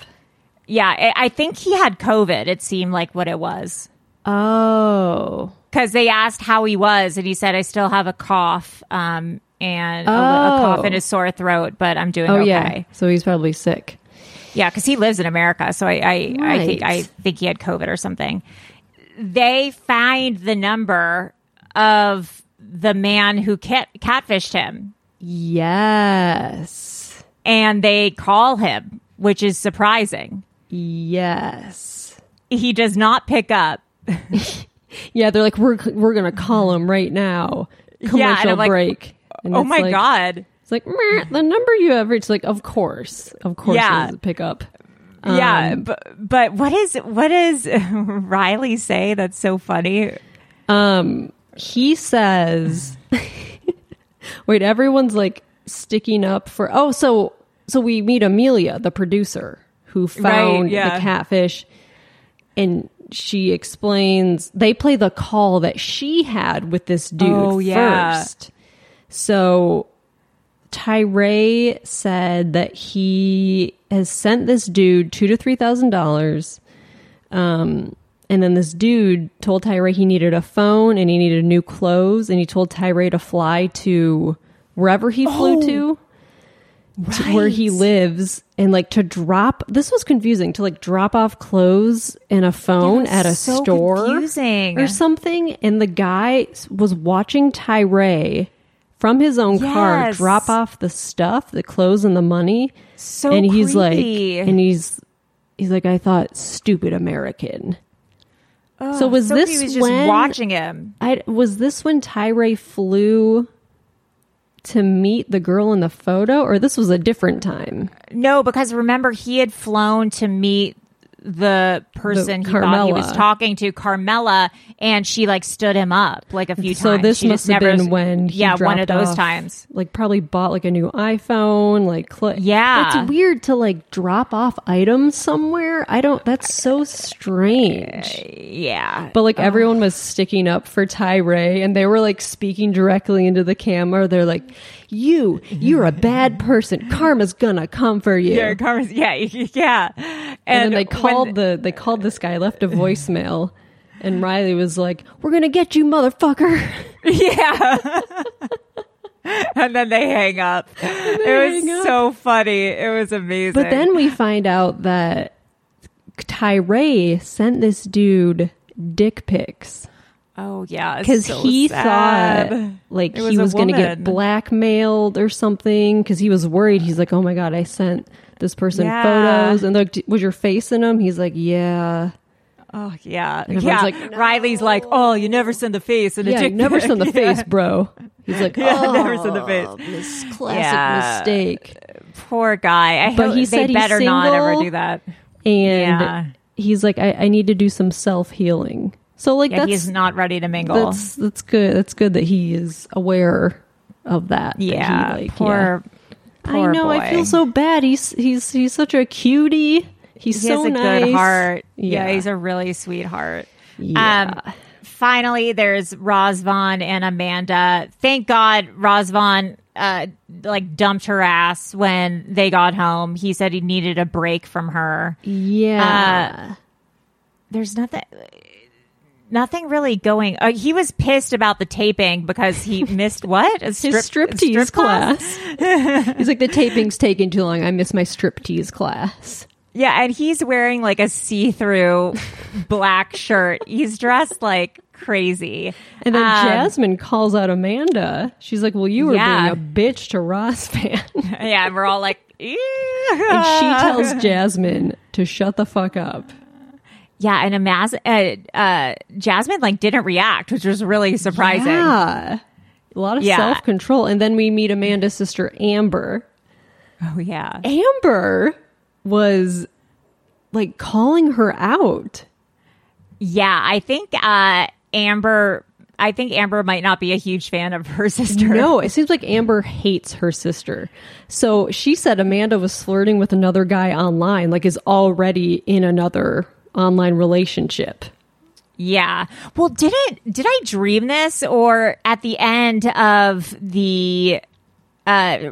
yeah I think he had covid it seemed like what it was Oh, because they asked how he was and he said i still have a cough um and a, a Oh. cough and a sore throat but i'm doing oh okay yeah. So he's probably sick. Yeah, because he lives in America, so I I, I think I think he had COVID or something. They find the number of the man who cat catfished him, Yes. and they call him, which is surprising. Yes. He does not pick up. <laughs> Yeah, they're like we're we're gonna call him right now. Commercial Yeah, and I'm like, break. And oh my like- god! It's like "Meh, the number you have reached. Like, of course, of course, Yeah. pick up. yeah, Um, but but what is what does <laughs> Riley say? That's so funny. Um, he says, <laughs> "Wait, everyone's like sticking up for." Oh, so so we meet Amelia, the producer, who found yeah. the catfish, and she explains they play the call that she had with this dude Oh, yeah. first. So Tyray said that he has sent this dude two to three thousand dollars. Um, and then this dude told Tyray he needed a phone and he needed new clothes, and he told Tyray to fly to wherever he flew to, to where he lives, and like to drop. This was confusing to like drop off clothes and a phone at a so store confusing. or something, and the guy was watching Tyray from his own car drop off the stuff, the clothes and the money. So and he's creepy. like, and he's he's like, I thought stupid American. so was So this he was just when watching him? I was this when Tyray flew to meet the girl in the photo, or this was a different time? No, because remember he had flown to meet the person he thought he was talking to, Carmela, and she like stood him up like a few So times. So this She must have never- been when he yeah, one of those off, times. Like probably bought like a new iPhone, like cl- Yeah. It's weird to like drop off items somewhere. I don't. That's so strange. Uh, yeah, But like everyone was sticking up for Tyray and they were like speaking directly into the camera. They're like, You, you're a bad person. Karma's gonna come for you. Yeah, Carmen's- yeah, <laughs> yeah. and, And, then they when- called the they called this guy, left a voicemail, and Riley was like, "We're gonna get you, motherfucker." <laughs> Yeah. and then they hang up. it was up. so funny. It was amazing. But then we find out that Tyray sent this dude dick pics oh yeah, because so he sad. thought like It he was going to get blackmailed or something because he was worried. He's like, "Oh my god, I sent this person Yeah. photos and like, was your face in them?" He's like, "Yeah." Oh yeah, yeah. like, Riley's like, oh, you never send the face and Yeah, dick never pic." send the face, <laughs> bro. He's like, <laughs> Yeah, oh, never send the oh, face. This classic Yeah. mistake. Poor guy. I But hope he said better not ever do that. And Yeah. he's like, I, I need to do some self healing. So like Yeah, that's he's not ready to mingle. that's that's good. That's good that he is aware of that. that he, yeah, like, poor. yeah. poor I know. I feel so bad. He's he's he's such a cutie. He's He so has a nice. good heart. Yeah. Yeah. he's a really sweetheart. Yeah. Um, finally, there's Razvan and Amanda. Thank God Razvan uh, like dumped her ass when they got home. He said he needed a break from her. yeah. There's nothing. Nothing really going. Uh, he was pissed about the taping because he <laughs> missed what a his striptease strip class? class. <laughs> He's like the taping's taking too long. I miss my striptease class. Yeah, and he's wearing like a see-through black shirt. He's dressed like crazy. And then Um, Jasmine calls out Amanda. She's like, "Well, you were Yeah. being a bitch to Razvan." Yeah, and we're all like, "Ew." <laughs> and she tells Jasmine to shut the fuck up. Yeah, and Amaz- uh, uh, Jasmine like didn't react, which was really surprising. Yeah. A lot of Yeah. self control. And then we meet Amanda's sister, Amber. Oh yeah, Amber was like calling her out. yeah. I think uh, Amber. I think Amber might not be a huge fan of her <laughs> sister. No, it seems like Amber hates her sister. So she said Amanda was flirting with another guy online, like is already in another online relationship. Yeah. Well, did it did I dream this or at the end of the uh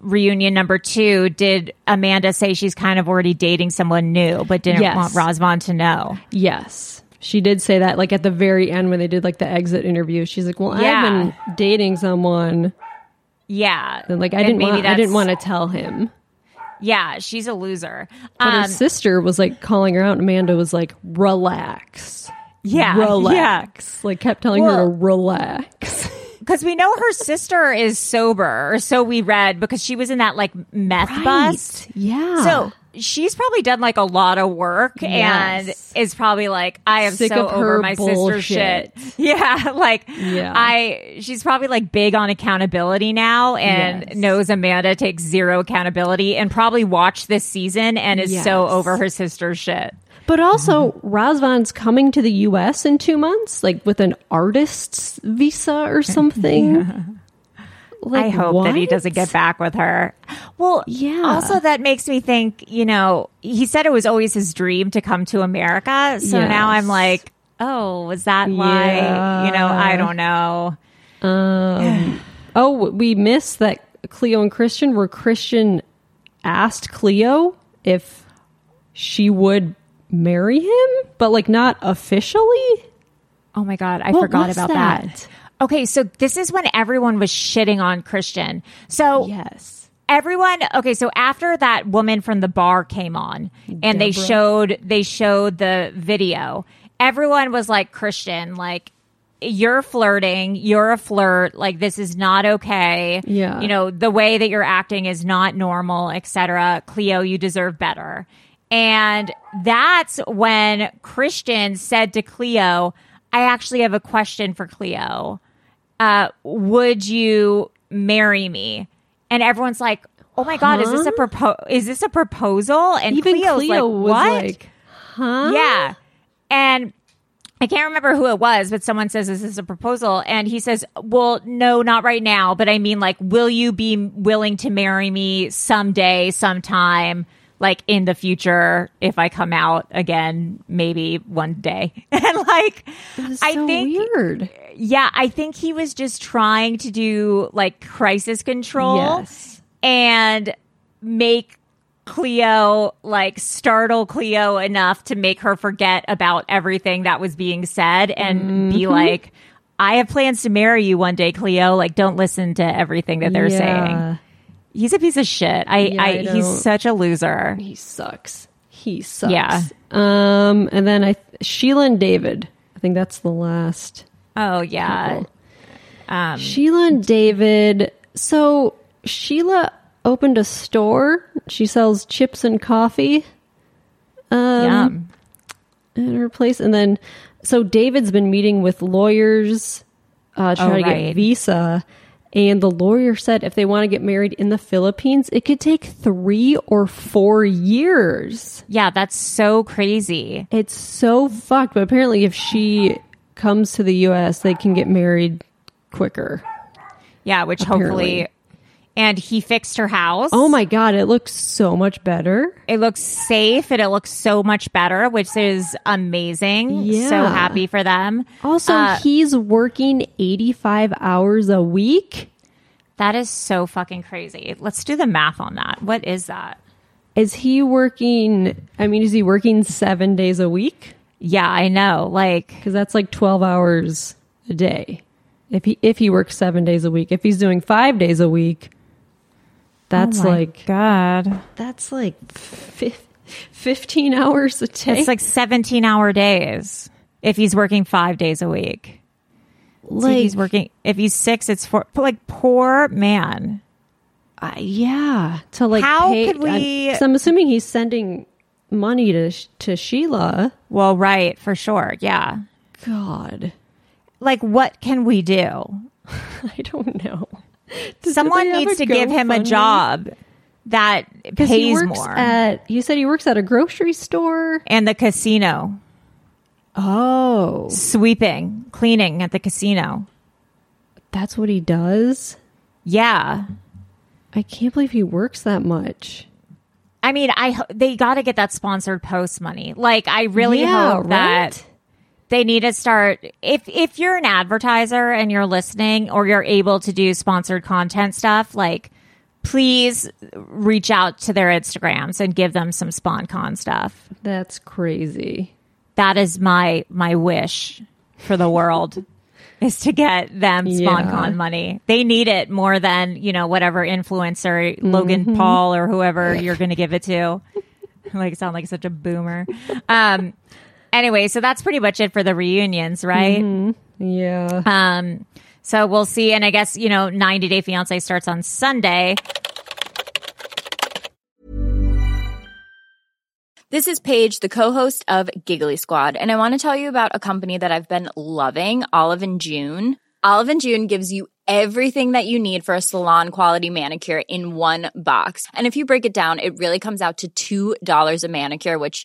reunion number 2 did Amanda say she's kind of already dating someone new but didn't Yes. want Razvan to know? Yes. She did say that like at the very end when they did like the exit interview. She's like, "Well, Yeah. I've been dating someone." Yeah. And like I And didn't maybe want I didn't want to tell him. Yeah, she's a loser. But her Um, sister was like calling her out and Amanda was like, "Relax." yeah. Relax. Like kept telling her to relax. <laughs> Because we know her sister is sober, or so we read, because she was in that like meth bust. Yeah. So she's probably done like a lot of work and is probably like, I am Sick so of over her my sister's shit. bullshit. <laughs> Yeah. Like, Yeah. I, she's probably like big on accountability now and Yes. knows Amanda takes zero accountability and probably watched this season and is so over her sister's shit. But also, Razvan's coming to the U.S. in two months, like with an artist's visa or something. <laughs> Like, I hope that he doesn't get back with her. Well, Yeah. Also, that makes me think. You know, he said it was always his dream to come to America. So now I'm like, oh, was that why? You know, I don't know. Um, <sighs> oh, we missed that Cleo and Christian were Christian asked Cleo if she would marry him, but like not officially. Oh my god, I What forgot about that? that? Okay, so this is when everyone was shitting on Christian. So Yes. everyone okay so after that woman from the bar came on and they showed they showed the video everyone was like christian like you're flirting you're a flirt like this is not okay Yeah. you know the way that you're acting is not normal etc cleo you deserve better and that's when christian said to cleo i actually have a question for cleo uh, would you marry me? And everyone's like, oh my God, is this a propo- is this a proposal? And Even Cleo's Cleo like, was what? like, huh? yeah. And I can't remember who it was, but someone says, is this a proposal? And he says, well, no, not right now. But I mean, like, will you be willing to marry me someday, sometime? Like in the future if I come out again, maybe one day. <laughs> and like, I so think, weird. yeah, I think he was just trying to do like crisis control Yes. and make Cleo like startle Cleo enough to make her forget about everything that was being said and be Mm-hmm. like, I have plans to marry you one day, Cleo. Like, don't listen to everything that they're saying. He's a piece of shit. I, Yeah, I, I he's such a loser. He sucks. He sucks. Yeah. Um, and then I Sheila and David. I think that's the last. Oh yeah. Um, Sheila and David. So Sheila opened a store. She sells chips and coffee yum. at her place, and then so David's been meeting with lawyers, uh, trying Oh, to get visa. And the lawyer said if they want to get married in the Philippines, it could take three or four years. Yeah, that's so crazy. It's so fucked. But apparently, if she comes to the U.S., they can get married quicker. Yeah, which Apparently. hopefully. And he fixed her house. Oh my god, it looks so much better. It looks safe and it looks so much better, which is amazing. Yeah. So happy for them. Also, Uh, he's working 85 hours a week. That is so fucking crazy. Let's do the math on that. What is that? Is he working? I mean, is he working seven days a week? Yeah, I know. Like, Because that's like 12 hours a day. If he if he works seven days a week, if he's doing five days a week, that's oh like God. that's like fif- 15 hours a day. It's like 17 hour days if he's working five days a week. So he's working, if he's six, it's four. Like, poor man. Uh, yeah, to like How pay, could we- I'm, so I'm assuming he's sending money to to Sheila. Well, right, for sure. Yeah. God, Like, what can we do? <laughs> I don't know. <laughs> Does- Someone needs to give him a job that 'Cause he pays works more. at. You said he works at a grocery store. and the casino, Oh, sweeping, cleaning at the casino. that's what he does. Yeah. I can't believe he works that much. I mean, I they got to get that sponsored post money. Like, I really Yeah, hope that right? They need to start. If if you're an advertiser and you're listening, or you're able to do sponsored content stuff, like please reach out to their Instagrams and give them some SponCon stuff. That's crazy. That is my my wish for the world. <laughs> Is to get them Yeah. Money. They need it more than, you know, whatever influencer, Logan Mm-hmm. Paul or whoever you're going to give it to. <laughs> like sound like such a boomer. Um anyway, so that's pretty much it for the reunions, right? Mm-hmm. Yeah. Um so we'll see and I guess, you know, 90 Day Fiance starts on Sunday. This is Paige, the co-host of Giggly Squad, and I want to tell you about a company that I've been loving, Olive and June. Olive and June gives you everything that you need for a salon quality manicure in one box. And if you break it down, it really comes out to $2 a manicure, which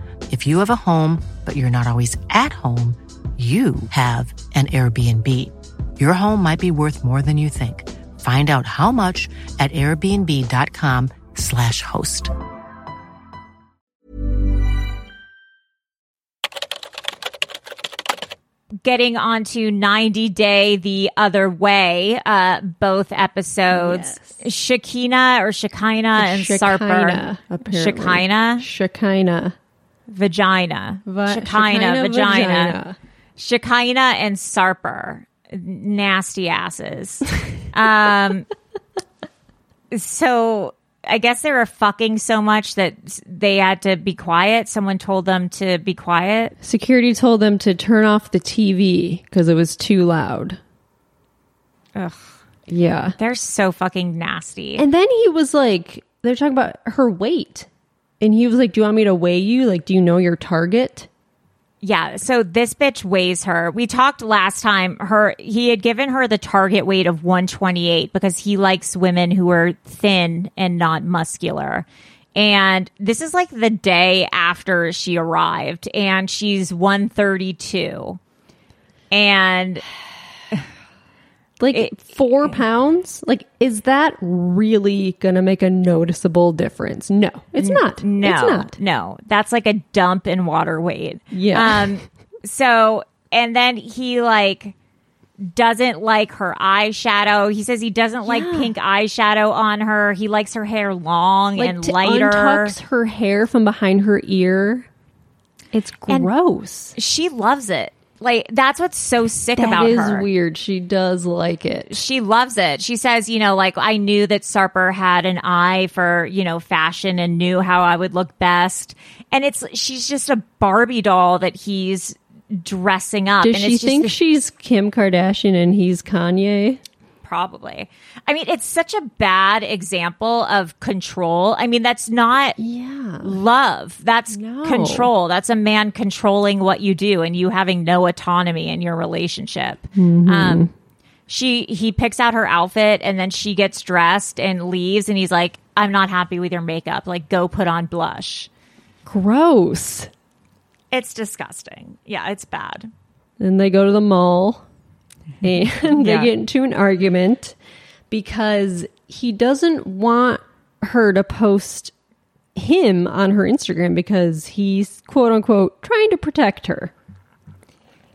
If you have a home, but you're not always at home, you have an Airbnb. Your home might be worth more than you think. Find out how much at airbnb.com/slash host. getting onto 90 Day the Other Way, uh, both episodes. Shakina or Shekinah and Sarper. apparently. Shekinah? Shekinah. Vagina. Va- Shekinah, vagina. vagina. Shekinah and Sarper. Nasty asses. <laughs> um, so I guess they were fucking so much that they had to be quiet. Someone told them to be quiet. Security told them to turn off the TV because it was too loud. Ugh. Yeah. They're so fucking nasty. And then he was like, they're talking about her weight. And he was like, Do you want me to weigh you? Like, do you know your target? Yeah, so this bitch weighs her. We talked last time her he had given her the target weight of 128 because he likes women who are thin and not muscular. And this is like the day after she arrived and she's 132. And Like, four pounds? Like, is that really going to make a noticeable difference? No, it's not. No, It's not. No, that's like a dump in water weight. Yeah. Um. So, and then he like doesn't like her eyeshadow. He says he doesn't like pink eyeshadow on her. He likes her hair long Like, and lighter. untucks her hair from behind her ear. It's And- gross. She loves it. Like that's what's so sick That about is her. weird. She does like it. she loves it. She says, you know, like I knew that Sarper had an eye for, you know, fashion and knew how I would look best. And it's she's just a Barbie doll that he's dressing up. Does and she it's just think the- she's Kim Kardashian and he's Kanye? Probably. I mean, it's such a bad example of control. I mean, that's not Yeah. love. That's No. control. That's a man controlling what you do and you having no autonomy in your relationship. Mm-hmm. Um, she he picks out her outfit and then she gets dressed and leaves and he's like, "I'm not happy with your makeup. Like, go put on blush." Gross. It's disgusting. Yeah, it's bad. Then they go to the mall <laughs> and they Yeah. get into an argument because he doesn't want her to post him on her Instagram because he's quote unquote trying to protect her.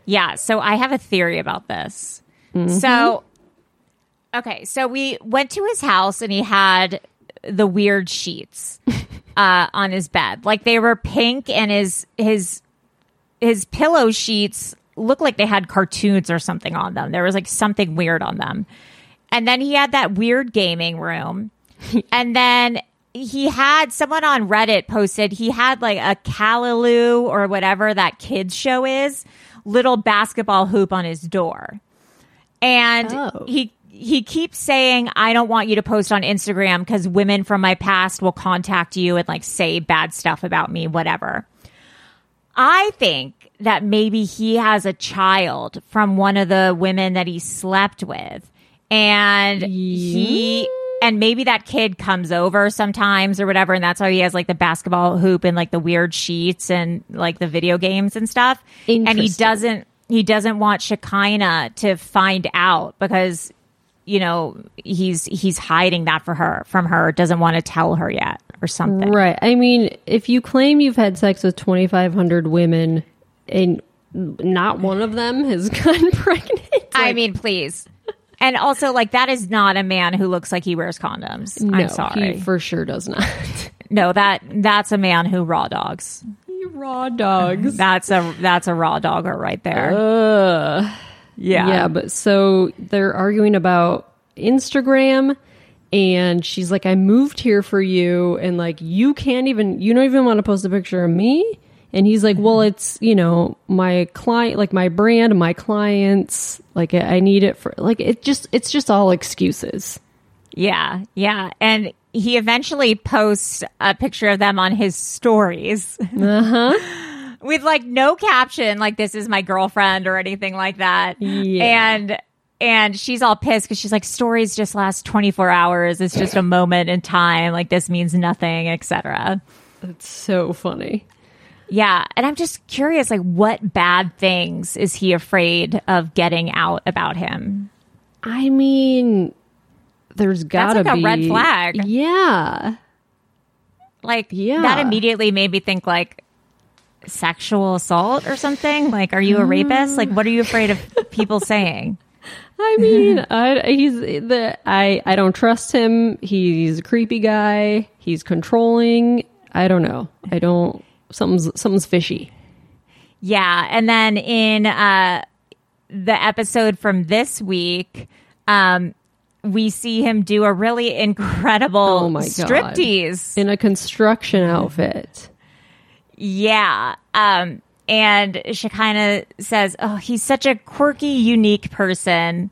Yeah, so I have a theory about this. So, okay, so we went to his house and he had the weird sheets <laughs> uh, on his bed, like they were pink, and his his his pillow sheets looked like they had cartoons or something on them. There was like something weird on them, and then he had that weird gaming room, <laughs> and then he had someone on Reddit posted he had like a Callaloo or whatever that kids show is little basketball hoop on his door. And Oh. he he keeps saying I don't want you to post on Instagram cuz women from my past will contact you and like say bad stuff about me whatever. I think that maybe he has a child from one of the women that he slept with. And he, and maybe that kid comes over sometimes or whatever. And that's why he has like the basketball hoop and like the weird sheets and like the video games and stuff. And he doesn't, he doesn't want Shekinah to find out because, you know, he's, he's hiding that for her, from her, doesn't want to tell her yet or something. Right. I mean, if you claim you've had sex with 2,500 women and not one of them has <laughs> gotten pregnant, I mean, please. And also, like, that is not a man who looks like he wears condoms. no, I'm sorry. he for sure does not. <laughs> no, that that's a man who raw dogs. Raw dogs. That's a that's a raw dogger right there. Ugh. yeah. Yeah, but so they're arguing about Instagram and she's like I moved here for you and like you can't even you don't even want to post a picture of me And he's like, "Well, it's you know my client, like my brand, my clients. Like I need it for like it. Just it's just all excuses." Yeah, yeah. And he eventually posts a picture of them on his stories. Uh huh. <laughs> with like no caption like this is my girlfriend or anything like that Yeah. and and she's all pissed because she's like stories just last 24 hours it's just a moment in time like this means nothing etc It's so funny. Yeah and i'm just curious like what bad things is he afraid of getting out about him I mean, there's gotta like a red flag. Yeah. like Yeah. that immediately made me think like sexual assault or something like are you a rapist like what are you afraid of people saying <laughs> I mean, I, he's the I I don't trust him. He's a creepy guy. He's controlling. I don't know. I don't. Something's something's fishy. Yeah, and then in uh the episode from this week, um we see him do a really incredible Oh my God. striptease. in a construction outfit. Yeah. Um and Shekinah says, "Oh, he's such a quirky, unique person.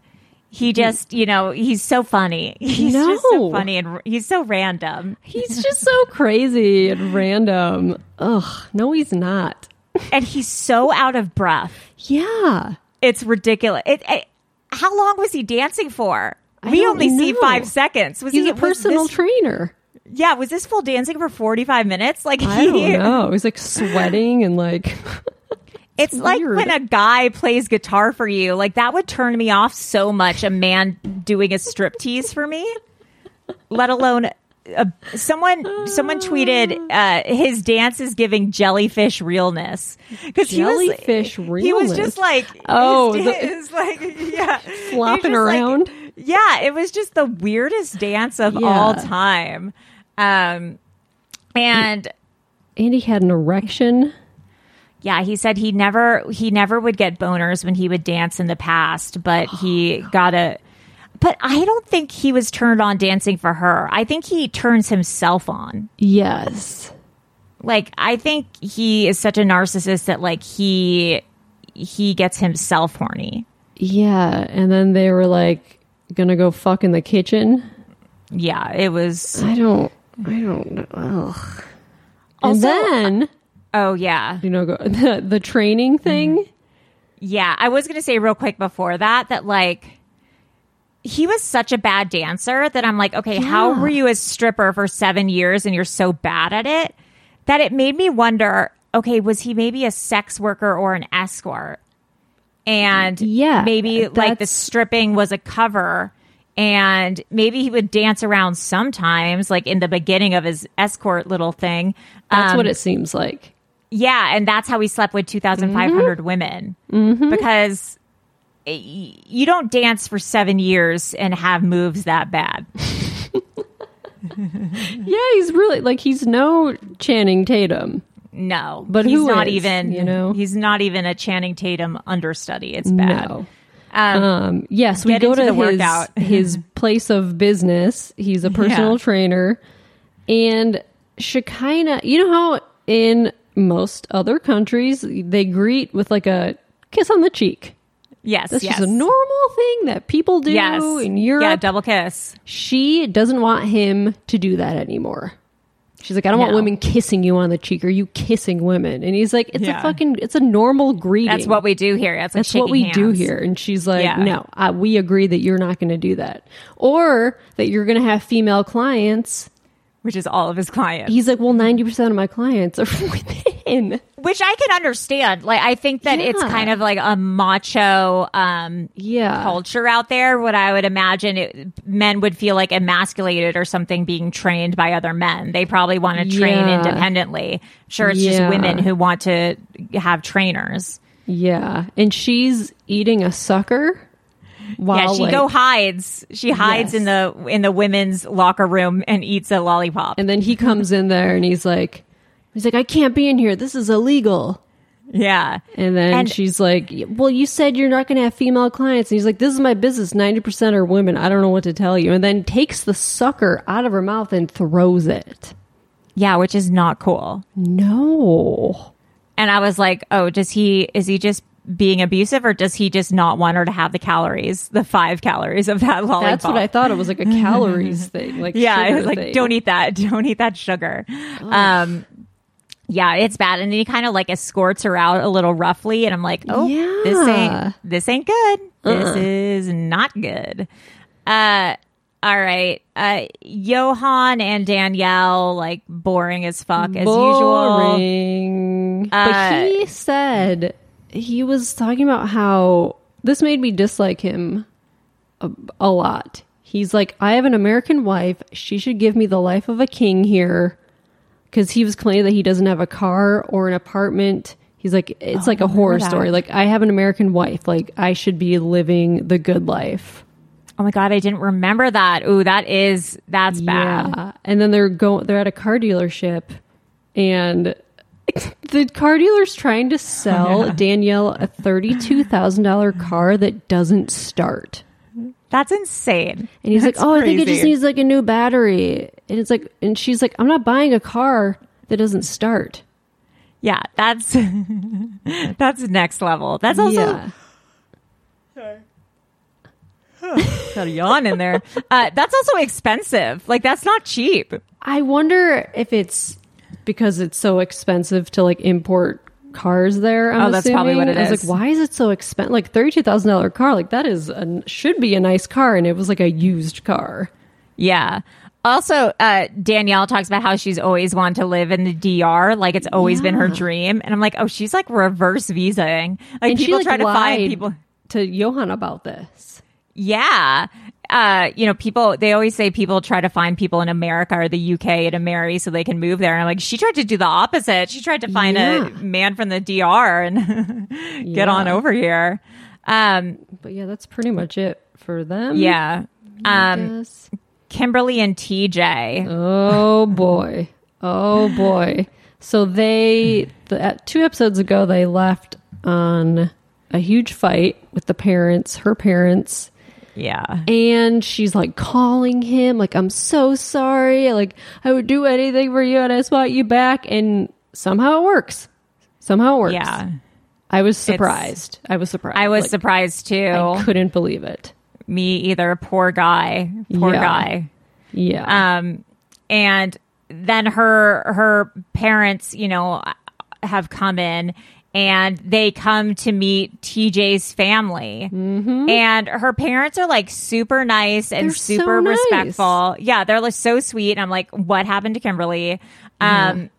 He just, you know, he's so funny. <laughs> He's just so funny and r- he's so random. He's just so crazy and random. Ugh, no, he's not. and he's so out of breath. Yeah, It's ridiculous. It, it, how long was he dancing for? I We only see five seconds. Was he's he a personal this, trainer. yeah, was this full dancing for forty five minutes? Like I he, don't know. He's like <laughs> sweating and like. <laughs> it's like when a guy plays guitar for you. Like that would turn me off so much. A man doing a striptease for me, let alone. Uh, someone someone tweeted uh, his dance is giving jellyfish realness because he was Jellyfish he was just like Oh, his the- dance, like yeah Flopping just, like- around? yeah it was just the weirdest dance of Yeah. all time um and And he had an erection. Yeah he said he never he never would get boners when he would dance in the past but he oh, got a but i don't think he was turned on dancing for her i think he turns himself on Yes. like i think he is such a narcissist that like he he gets himself horny Yeah, and then they were like gonna go fuck in the kitchen. yeah it was I don't. I don't. Ugh. And then oh yeah you know go, <laughs> the the training thing. Yeah, I was going to say real quick before that that like he was such a bad dancer that I'm like, okay, how were you a stripper for 7 years and you're so bad at it that it made me wonder, okay, was he maybe a sex worker or an escort? And Yeah, maybe like the stripping was a cover and maybe he would dance around sometimes like in the beginning of his escort little thing. That's Um, what it seems like. Yeah, and that's how he slept with 2,500 women. Because you don't dance for seven years and have moves that bad. <laughs> <laughs> Yeah, he's really like he's no Channing Tatum. No, But he's who not is, even. you know? he's not even a Channing Tatum understudy. It's bad. No. Um, Um, yes, we go to the his, workout. <laughs> his place of business. He's a personal Yeah. trainer. And Shekinah, you know how in most other countries they greet with like a kiss on the cheek? yes, this yes, just a normal thing that people do yes. in Europe. Yeah, double kiss. she doesn't want him to do that anymore. She's like, I don't want women kissing you on the cheek. Are you kissing women? And he's like, it's Yeah. a fucking, it's a normal greeting. That's what we do here. That's, like That's what we shaking do here. And she's like, Yeah. no, uh, we agree that you're not going to do that. Or that you're going to have female clients. Which is all of his clients. He's like, well, 90% of my clients are <laughs> women. which I can understand. Like, I think that it's kind of like a macho, um, Yeah. culture out there. What I would imagine it, men would feel like emasculated or something being trained by other men. They probably want to train Yeah. independently. Sure, it's just women who want to have trainers. Yeah. And she's eating a sucker. Yeah, she like- go hides. She hides Yes. in the in the women's locker room and eats a lollipop. And then he comes in there and he's like, he's like, I can't be in here. This is illegal. yeah, And then And- she's like, well, you said you're not going to have female clients. And he's like, this is my business. 90% are women. I don't know what to tell you. And then takes the sucker out of her mouth and throws it. yeah, which is not cool. No. and I was like, oh, does he? Is he just being abusive, or does he just not want her to have the calories, the five calories of that lollipop? That's what I thought. It was like a calories <laughs> thing. Like yeah, it was like thing. don't eat that, <laughs> don't eat that sugar. Um, yeah, it's bad, and then he kind of like escorts her out a little roughly, and I'm like, oh, yeah. this ain't this ain't good. This is not good. Uh. All right. Uh Yohan and Danielle like boring as fuck as usual. Boring. Uh, but he said he was talking about how this made me dislike him a, a lot. He's like, I have an American wife. She should give me the life of a king here. Because he was claiming that he doesn't have a car or an apartment. He's like, it's oh, like a horror that. story. Like, I have an American wife. Like, I should be living the good life. Oh my god, I didn't remember that. Ooh, that is that's bad. Yeah. And then they're going they're at a car dealership and the car dealer's trying to sell Danielle a $32,000 car that doesn't start. That's insane. And he's That's like, "Oh, I think it just needs like a new battery." And it's like and she's like, "I'm not buying a car that doesn't start." Yeah, that's <laughs> that's next level. That's also yeah. got a yawn in there. Uh, that's also expensive. Like that's not cheap. I wonder if it's because it's so expensive to like import cars there. I'm Oh, that's probably what assuming. it I was like, why is it so expensive? Like thirty two thousand dollar car, like that is a, should be a nice car, and it was like a used car. Yeah. Also, uh, Danielle talks about how she's always wanted to live in the DR, like it's always been her dream. And I'm like, oh, she's like reverse visaing. Like and people she like try to find people. to Yohan about this. Yeah. Uh, you know, people, they always say people try to find people in America or the UK to marry so they can move there. And I'm like, she tried to do the opposite. She tried to find Yeah. a man from the DR and <laughs> get on over here. Um, But yeah, that's pretty much it for them. yeah. Um. Kimberly and Tej. Oh boy. Oh boy. So they the, two episodes ago they left on a huge fight with the parents, her parents, Yeah. and she's like calling him like I'm so sorry, like I would do anything for you and I just want you back and somehow it works. Somehow it works. Yeah. I was surprised. I was surprised. I was Like, surprised too. I couldn't believe it. Me either. Poor guy. Poor Yeah. guy. Yeah. um and then her her parents you know have come in and they come to meet Tej's family and her parents are like super nice and Mm-hmm. They're so super nice. respectful yeah they're like so sweet and I'm like what happened to Kimberly um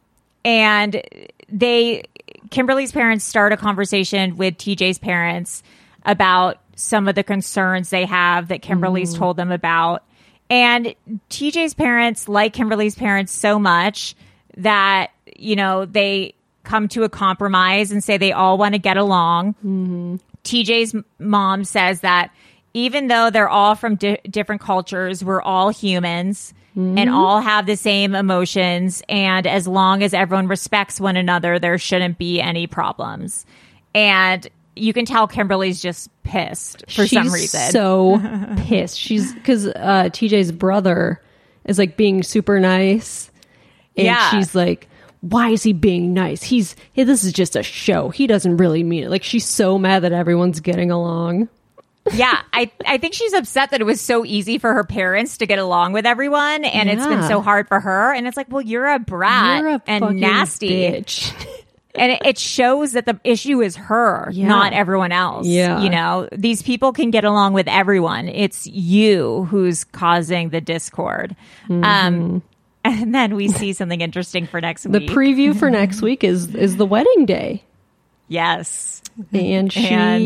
and they Kimberly's parents start a conversation with Tej's parents about some of the concerns they have that Kimberly's Mm. told them about. And Tej's parents like Kimberly's parents so much that, you know, they come to a compromise and say they all want to get along. Tej's mom says that even though they're all from di- different cultures, we're all humans and all have the same emotions. And as long as everyone respects one another, there shouldn't be any problems. And you can tell Kimberly's just pissed for some She's reason. So <laughs> pissed. She's because uh, Tej's brother is like being super nice, and Yeah. she's like, "Why is he being nice? He's hey, this is just a show. He doesn't really mean it." Like she's so mad that everyone's getting along. yeah, I, I think she's upset that it was so easy for her parents to get along with everyone, and it's been so hard for her. And it's like, well, you're a brat You're a and nasty, bitch. <laughs> and it, it shows that the issue is her, Yeah. not everyone else. Yeah. you know, these people can get along with everyone. It's you who's causing the discord. Um, and then we see something interesting for next Mm-hmm. The preview for next week is is the wedding day, yes, and she And-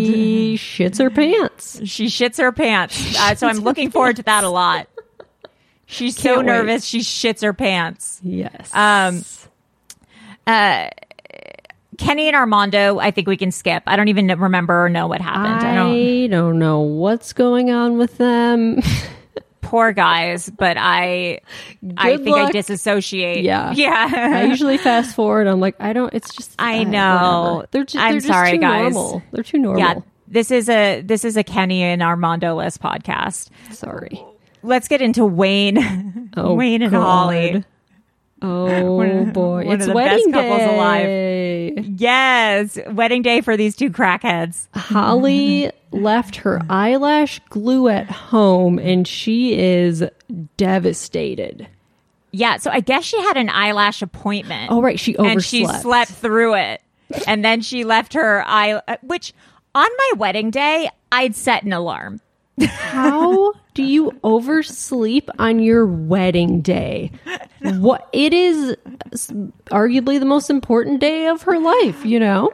shits her pants. she shits her pants. Uh, so I'm looking forward to that a lot. She's so Can't wait. nervous. She shits her pants. Yes. Um, Kenny and Armando, I think we can skip. I don't even remember or know what happened. I, don't. I don't know what's going on with them. <laughs> Poor guys, but I, I Good think I disassociate. Yeah. <laughs> yeah. I usually fast forward. I'm like, I don't. It's just. I know. whatever. They're just. I'm they're just sorry, too guys. Normal. They're too normal. yeah. This is a this is a Kenny and Armando list podcast. Sorry. Let's get into Wayne, Oh, <laughs> Wayne and God. Holly. Oh boy, one it's of the wedding best couples alive. day. Yes, wedding day for these two crackheads. Holly <laughs> left her eyelash glue at home, and she is devastated. Yeah, so I guess she had an eyelash appointment. Oh right, she and she slept through it. And then she left her eye, uh, which on my wedding day, I'd set an alarm. How do you oversleep on your wedding day? What it is arguably the most important day of her life, you know?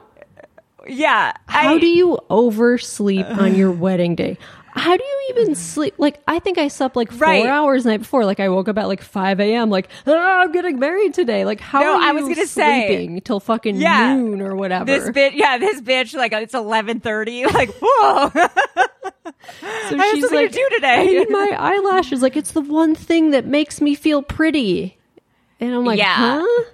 Yeah. How I- do you oversleep on your wedding day? How do you even mm-hmm. sleep? Like, I think I slept like four Right. hours the night before. Like, I woke up at like 5 a.m. Like, oh, I'm getting married today. Like, how No, are you I was gonna say- sleeping till fucking Yeah. noon or whatever? This bitch, yeah, this bitch, like it's eleven thirty. <laughs> Like, whoa, so <laughs> I she's like, to do today. I need my <laughs> eyelashes. Like, it's the one thing that makes me feel pretty. And I'm like, Yeah. huh?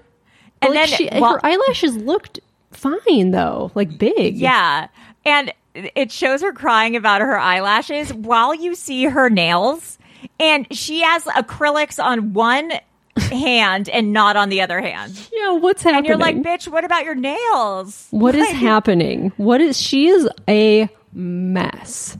But, And like, then- she, well- her eyelashes looked fine though, like big. yeah, and it shows her crying about her eyelashes while you see her nails, and she has acrylics on one hand and not on the other hand. Yeah, what's happening? And you're like, bitch, what about your nails? What is Like- happening? What is she is a mess.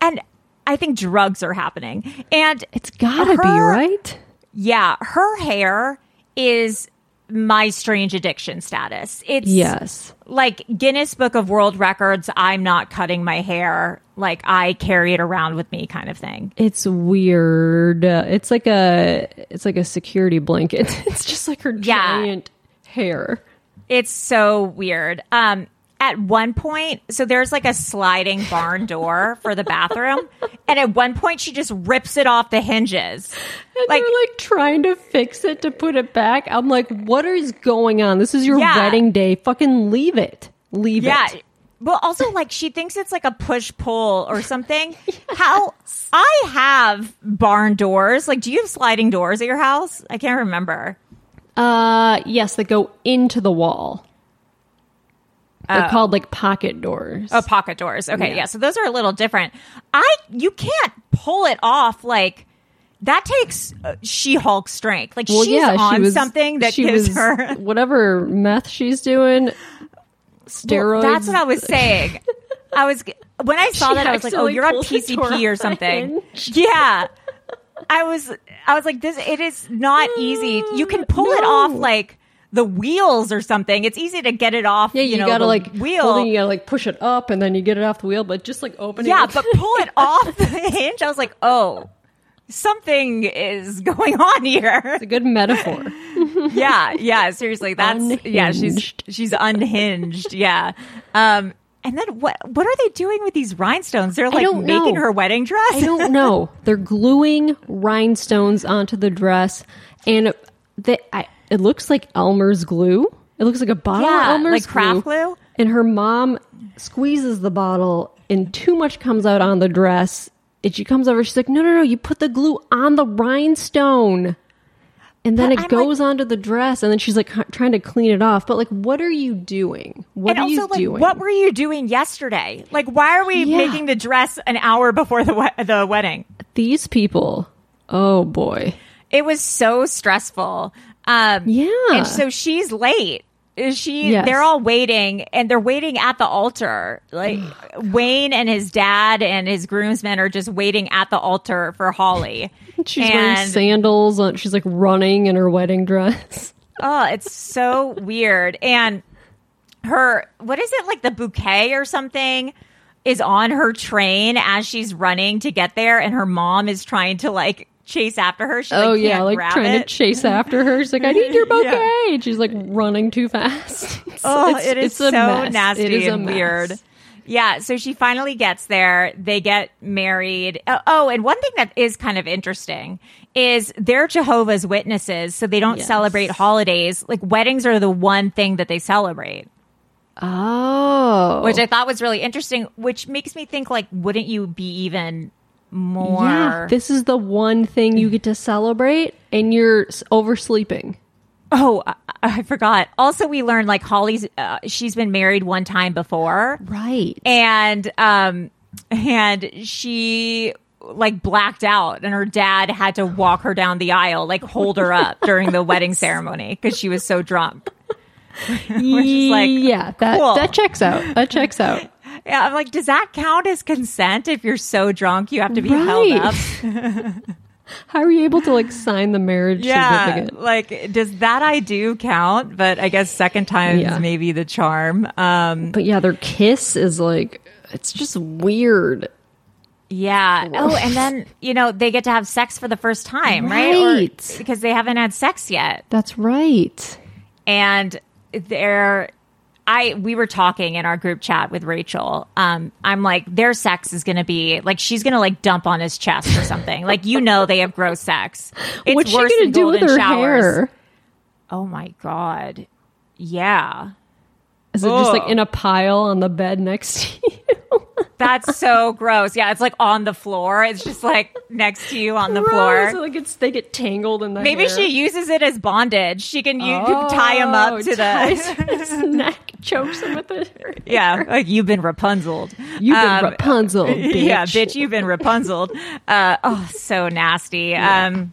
And I think drugs are happening, and It's gotta be Her- right. Yeah, her hair is my strange addiction status. It's Yes. like Guinness Book of World Records, I'm not cutting my hair. Like I carry it around with me kind of thing. It's weird. It's like a it's like a security blanket. <laughs> It's just like her Yeah. giant hair. It's so weird. Um at one point, so there's like a sliding barn door for the bathroom, and at one point she just rips it off the hinges. And Like- they're like trying to fix it to put it back. I'm like, what is going on? This is your Yeah. wedding day. Fucking leave it. Leave Yeah. it. But also, like, she thinks it's like a push pull or something. <laughs> How I have barn doors. Like, do you have sliding doors at your house? I can't remember. Uh yes, that go into the wall. They're called like pocket doors. Oh, pocket doors. Okay, yeah. Yeah. So those are a little different. I you can't pull it off like that takes uh, She-Hulk strength. Like she's on something that she gives was- her. <laughs> whatever meth she's doing. Steroids. Well, that's what I was saying. I was when I saw She that I was like, "Oh, you're on PCP or something." Yeah, I was. I was like, "This. It is not easy. You can pull it off like the wheels or something. It's easy to get it off. Yeah, you, know, gotta the like wheel. you gotta like push it up and then you get it off the wheel, but just like opening. yeah, it. but pull it <laughs> off the hinge. I was like, "Oh." Something is going on here. it's a good metaphor. <laughs> yeah, yeah, seriously. That's yeah, she's she's unhinged. Yeah. Um and then what what are they doing with these rhinestones? They're like making know. her wedding dress? I don't know. <laughs> They're gluing rhinestones onto the dress, and they, I, it looks like Elmer's glue. It looks like a bottle Yeah, of Elmer's glue. like craft glue? And her mom squeezes the bottle, and too much comes out on the dress. And she comes over. She's like, "No, no, no! You put the glue on the rhinestone." And then But it I'm goes onto the dress, and then she's like trying to clean it off. But like, what are you doing? What are also, you like, doing? what were you doing yesterday? Like, why are we Yeah. making the dress an hour before the we- the wedding? These people. Oh boy. It was so stressful. Um, Yeah. and so she's late. Is She, Yes. they're all waiting, and they're waiting at the altar. Like <gasps> Wayne and his dad and his groomsmen are just waiting at the altar for Holly. <laughs> She's wearing sandals. On, she's like running in her wedding dress. <laughs> Oh, it's so weird. And her, what is it like the bouquet or something is on her train as she's running to get there, and her mom is trying to like chase after her. She, oh, like, oh yeah, like trying it. to chase <laughs> after her. She's like, "I need your <laughs> bouquet." Yeah. And she's like running too fast. <laughs> It's- Oh, it's- it is it's so mess. nasty It is and weird. Yeah, so she finally gets there. They get married. Oh, oh, and one thing that is kind of interesting is they're Jehovah's Witnesses, so they don't Yes. celebrate holidays. Like weddings are the one thing that they celebrate. Oh, which I thought was really interesting. Which makes me think, like, wouldn't you be even more? yeah, this is the one thing you get to celebrate, and you're oversleeping. oh, I, I forgot. Also, we learned like Holly's. Uh, she's been married one time before, Right. and um, and she like blacked out and her dad had to walk her down the aisle, like hold her up during the <laughs> wedding ceremony because she was so drunk. <laughs> Which is like, yeah, that cool. that checks out. That checks out. Yeah, I'm like, does that count as consent if you're so drunk you have to be Right. held up? <laughs> <laughs> How are you able to like sign the marriage Yeah, certificate? like does that I do count? But I guess second time Yeah. maybe the charm. Um, But yeah, their kiss is like it's just weird. yeah. Oh, and then you know they get to have sex for the first time, right? Right. Or, because they haven't had sex yet. That's right. and they're I we were talking in our group chat with Rachel. Um, I'm like, their sex is gonna be like she's gonna like dump on his chest or something. like you know they have gross sex. It's What's she gonna do with her showers. hair? Oh my god. Yeah. Is it just like in a pile on the bed next to you? <laughs> That's so gross. Yeah, it's like on the floor. It's just like next to you on the Gross. floor. Like it's they get tangled in the Maybe hair. she uses it as bondage. She can you tie him up Oh, to the his <laughs> neck, chokes him with it. yeah. Like you've been Rapunzeled. You've been Um, Rapunzel, <laughs> bitch. Yeah, bitch, you've been Rapunzeled. Uh, oh, so nasty. Um,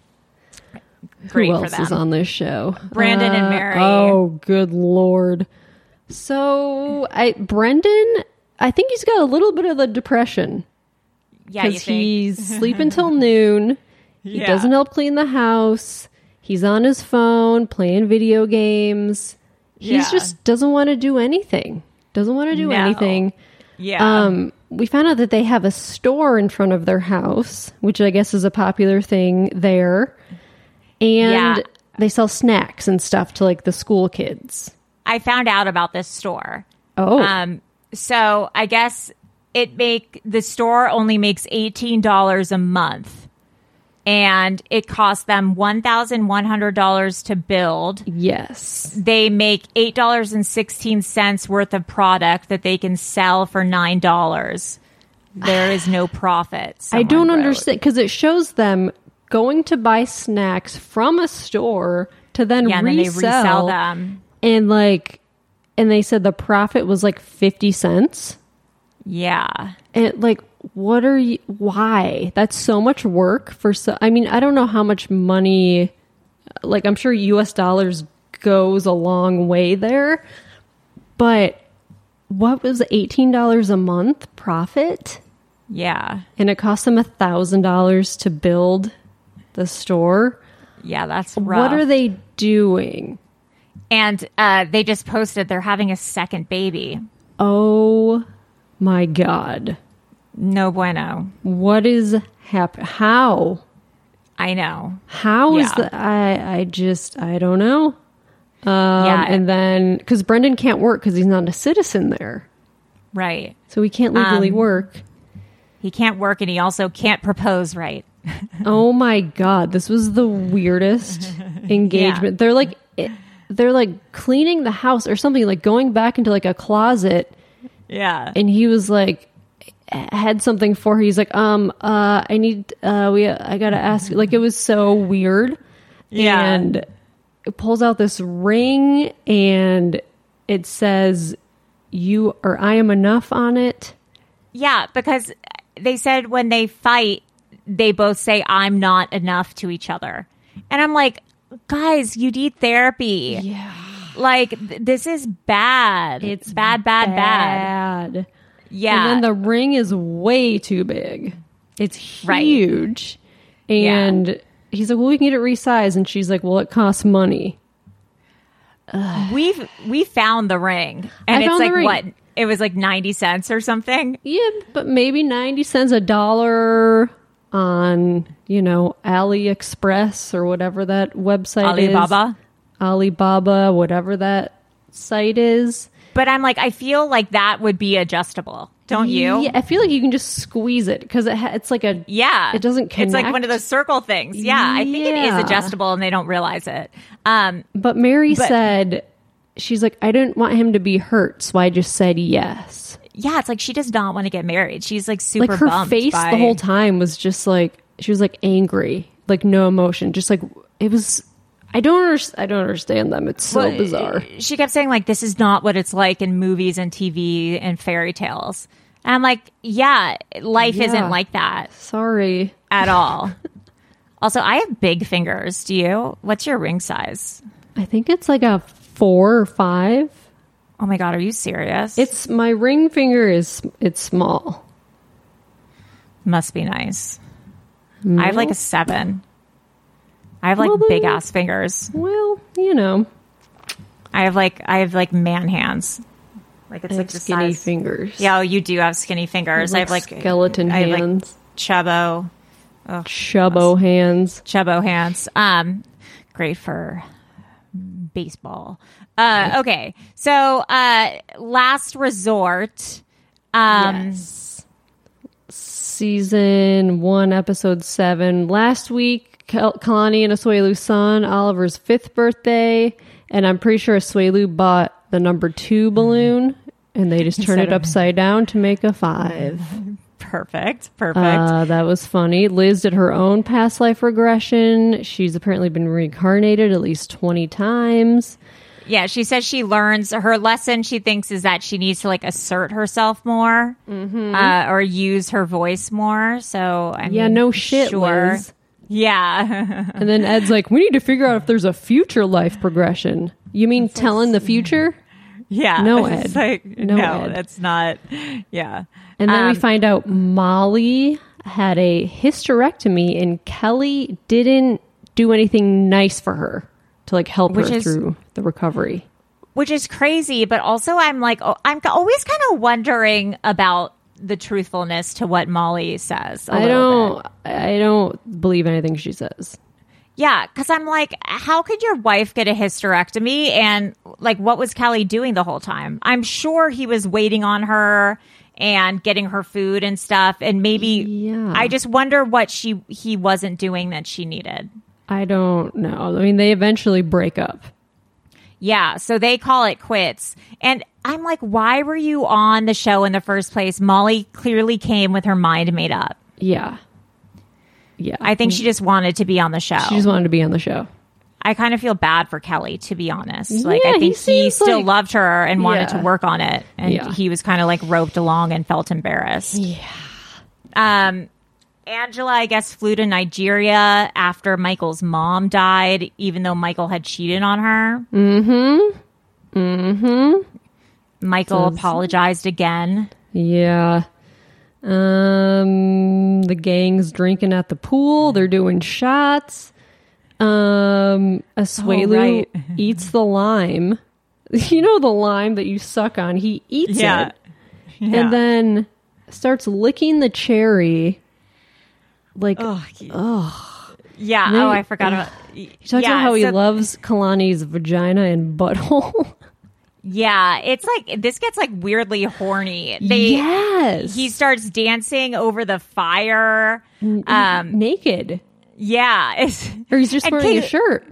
great Who else is on this show? Brandan and Uh, Mary. Oh, good lord. So, I Brandan, I think he's got a little bit of the depression yeah, because he's <laughs> sleeping till noon. He Yeah. doesn't help clean the house. He's on his phone playing video games. He Yeah. just doesn't want to do anything. Doesn't want to do No. anything. yeah. Um, we found out that they have a store in front of their house, which I guess is a popular thing there. And Yeah. they sell snacks and stuff to like the school kids. I found out about this store. Oh, Um, so I guess it make the store only makes eighteen dollars a month, and it costs them one thousand one hundred dollars to build. yes. They make eight dollars and sixteen cents worth of product that they can sell for nine dollars. There is no profit. <sighs> I don't wrote. understand because it shows them going to buy snacks from a store to then, Yeah, and then they resell them. And like, and they said the profit was like fifty cents. Yeah. And like, what are you? Why? That's so much work for so. I mean, I don't know how much money. Like, I'm sure U.S. dollars goes a long way there, but what was eighteen dollars a month profit? Yeah. And it cost them a thousand dollars to build the store. Yeah, that's rough. What are they doing? And uh, they just posted they're having a second baby. Oh my god! No bueno. What is hap? How? I know. How is Yeah. the? I I just I don't know. Um, Yeah. and then because Brandan can't work because he's not a citizen there, Right. so he can't legally Um, work. He can't work and he also can't propose right. Oh my god, this was the weirdest <laughs> engagement. They're like it- they're like cleaning the house or something, like going back into like a closet, Yeah. and he was like had something for her. He's like, um, uh, I need, uh, we, I gotta ask. Like it was so weird. Yeah. and it pulls out this ring and it says you or I am enough on it. Yeah, because they said when they fight, they both say, I'm not enough to each other. And I'm like, guys, you need therapy. Yeah. Like, th- this is bad. It's bad, bad, bad. Bad. Yeah. And then the ring is way too big. It's Right. huge. And he's like, well, we can get it resized. And she's like, well, it costs money. We've we found the ring, and I it's like what? It was like ninety cents or something. Yeah, but maybe 90 cents a dollar on, you know, AliExpress or whatever that website is. Alibaba. Alibaba, whatever that site is. But I'm like, I feel like that would be adjustable, don't you? Yeah, I feel like you can just squeeze it because it ha- it's like a Yeah. It doesn't It's like one of those circle things. Yeah, I think it is adjustable, and they don't realize it. Um, But Mary But- said she's like I didn't want him to be hurt, so I just said yes. Yeah, it's like she does not want to get married. She's like super like her bummed face by- the whole time was just like she was like angry, like no emotion, just like it was. I don't understand. I don't understand them. It's so Well, bizarre. She kept saying like, "This is not what it's like in movies and TV and fairy tales." And I'm like, yeah, life Yeah. isn't like that Sorry. at <laughs> all. also, I have big fingers. Do you? What's your ring size? I think it's like a four or five. Oh my god, are you serious? It's my ring finger is it's small. must be nice. I have like a seven. I have like Well, big ass fingers. Well, you know, I have like I have like man hands. Like it's I like have the skinny size. fingers. Yeah, oh, you do have skinny fingers. I have like skeleton I have, like, hands, chubbo chubbo hands. chubbo hands. Um, great for baseball. Uh, okay, so uh, last resort. Um, yes. Season one, episode seven. Last week, Kel- Kalani and Asuelu's son, Oliver's fifth birthday, and I'm pretty sure Asuelu bought the number two balloon, and they just <laughs> turned it upside down to make a five. <laughs> perfect, perfect. Uh, that was funny. Liz did her own past life regression. She's apparently been reincarnated at least 20 times. Yeah, she says she learns her lesson. She thinks is that she needs to like assert herself more, uh, or use her voice more. So I Yeah, mean, no shit, sure. Liz. Yeah, <laughs> And then Ed's like, we need to figure out if there's a future life progression. You mean telling the future? <laughs> yeah. No, <laughs> It's Ed. like, No, no, Ed. that's not. Yeah, And then Um, we find out Molly had a hysterectomy and Kelly didn't do anything nice for her to like help Which her is- through the recovery. which is crazy. But also, I'm like, oh, I'm always kind of wondering about the truthfulness to what Molly says. I I don't I don't believe anything she says. Yeah, because I'm like, how could your wife get a hysterectomy? And like, what was Kelly doing the whole time? I'm sure he was waiting on her and getting her food and stuff. And maybe Yeah. I just wonder what she he wasn't doing that she needed. I don't know. I mean, they eventually break up. Yeah, so they call it quits. And I'm like, why were you on the show in the first place? Molly clearly came with her mind made up. Yeah. Yeah. I think she just wanted to be on the show. she just wanted to be on the show. I kind of feel bad for Kelly, to be honest. Like, Yeah, I think he, seems still like- loved her and wanted Yeah. to work on it, and Yeah. he was kind of like roped along and felt embarrassed. Yeah. Um, Angela, I guess, flew to Nigeria after Michael's mom died, even though Michael had cheated on her. Mm-hmm. Mm-hmm. Michael apologized again. Yeah. Um the gang's drinking at the pool, they're doing shots. Um Asuelu Oh, right. <laughs> eats the lime. <laughs> You know the lime that you suck on, he eats Yeah. it. And then starts licking the cherry. Like oh, Yeah. Then- oh, I forgot about. he talks about how he so- loves Kalani's vagina and butthole. <laughs> Yeah, it's like this gets like weirdly horny. They, yes. he starts dancing over the fire. Um, naked. yeah, it's Or he's just wearing a shirt.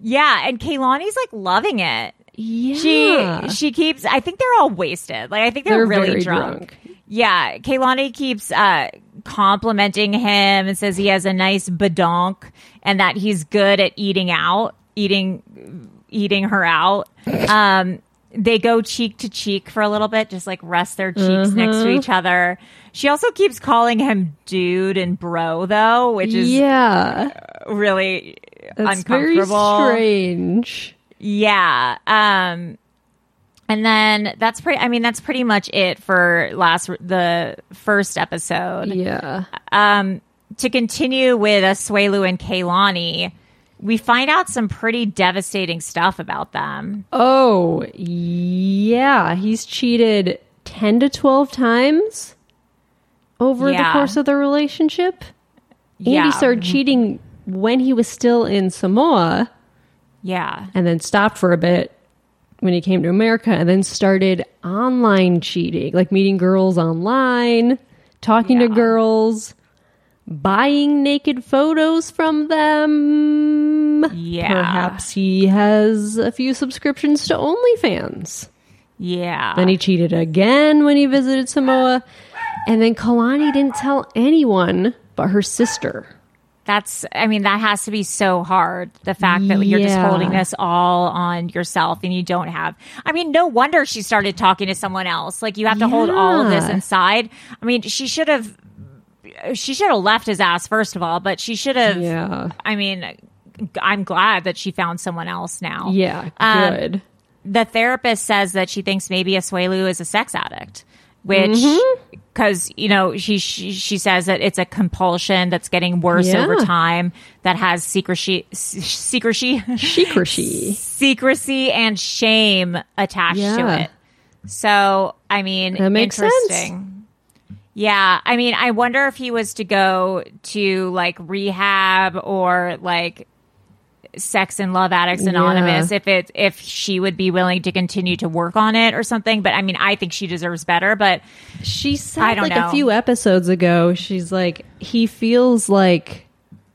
yeah, and Kalani's like loving it. Yeah. She she keeps. I think they're all wasted. Like I think they're, They're really drunk. drunk. Yeah, Kalani keeps uh, complimenting him and says he has a nice badonk and that he's good at eating out, eating eating her out. Um, they go cheek to cheek for a little bit, just like rest their cheeks next to each other. She also keeps calling him dude and bro though, which is yeah. really That's uncomfortable. strange. Yeah. Um and then that's pretty I mean that's pretty much it for last the first episode. Yeah. Um to continue with Asuelu and Kalani, we find out some pretty devastating stuff about them. Oh, yeah. He's cheated 10 to 12 times over the course of the relationship. And Yeah. he started cheating when he was still in Samoa Yeah. and then stopped for a bit when he came to America and then started online cheating, like meeting girls online, talking to girls, buying naked photos from them. Yeah. Perhaps he has a few subscriptions to OnlyFans. Yeah. Then he cheated again when he visited Samoa. And then Kalani didn't tell anyone but her sister. That's, I mean, that has to be so hard. The fact that you're just holding this all on yourself and you don't have, I mean, no wonder she started talking to someone else. Like, you have to hold all of this inside. I mean, she should have, she should have left his ass, first of all, but she should have, Yeah. I mean, I'm glad that she found someone else now. Yeah, Um, good. the therapist says that she thinks maybe Asuelu is a sex addict, which Mm-hmm. because you know she, she she says that it's a compulsion that's getting worse Yeah. over time that has secrecy secrecy Secrecy. <laughs> secrecy and shame attached Yeah. to it. So I mean, That makes sense. Yeah, I mean, I wonder if he was to go to like rehab or like Sex and Love Addicts Anonymous, Yeah. if it if she would be willing to continue to work on it or something. But I mean, I think she deserves better. But She said I don't like know. a few episodes ago, she's like, he feels like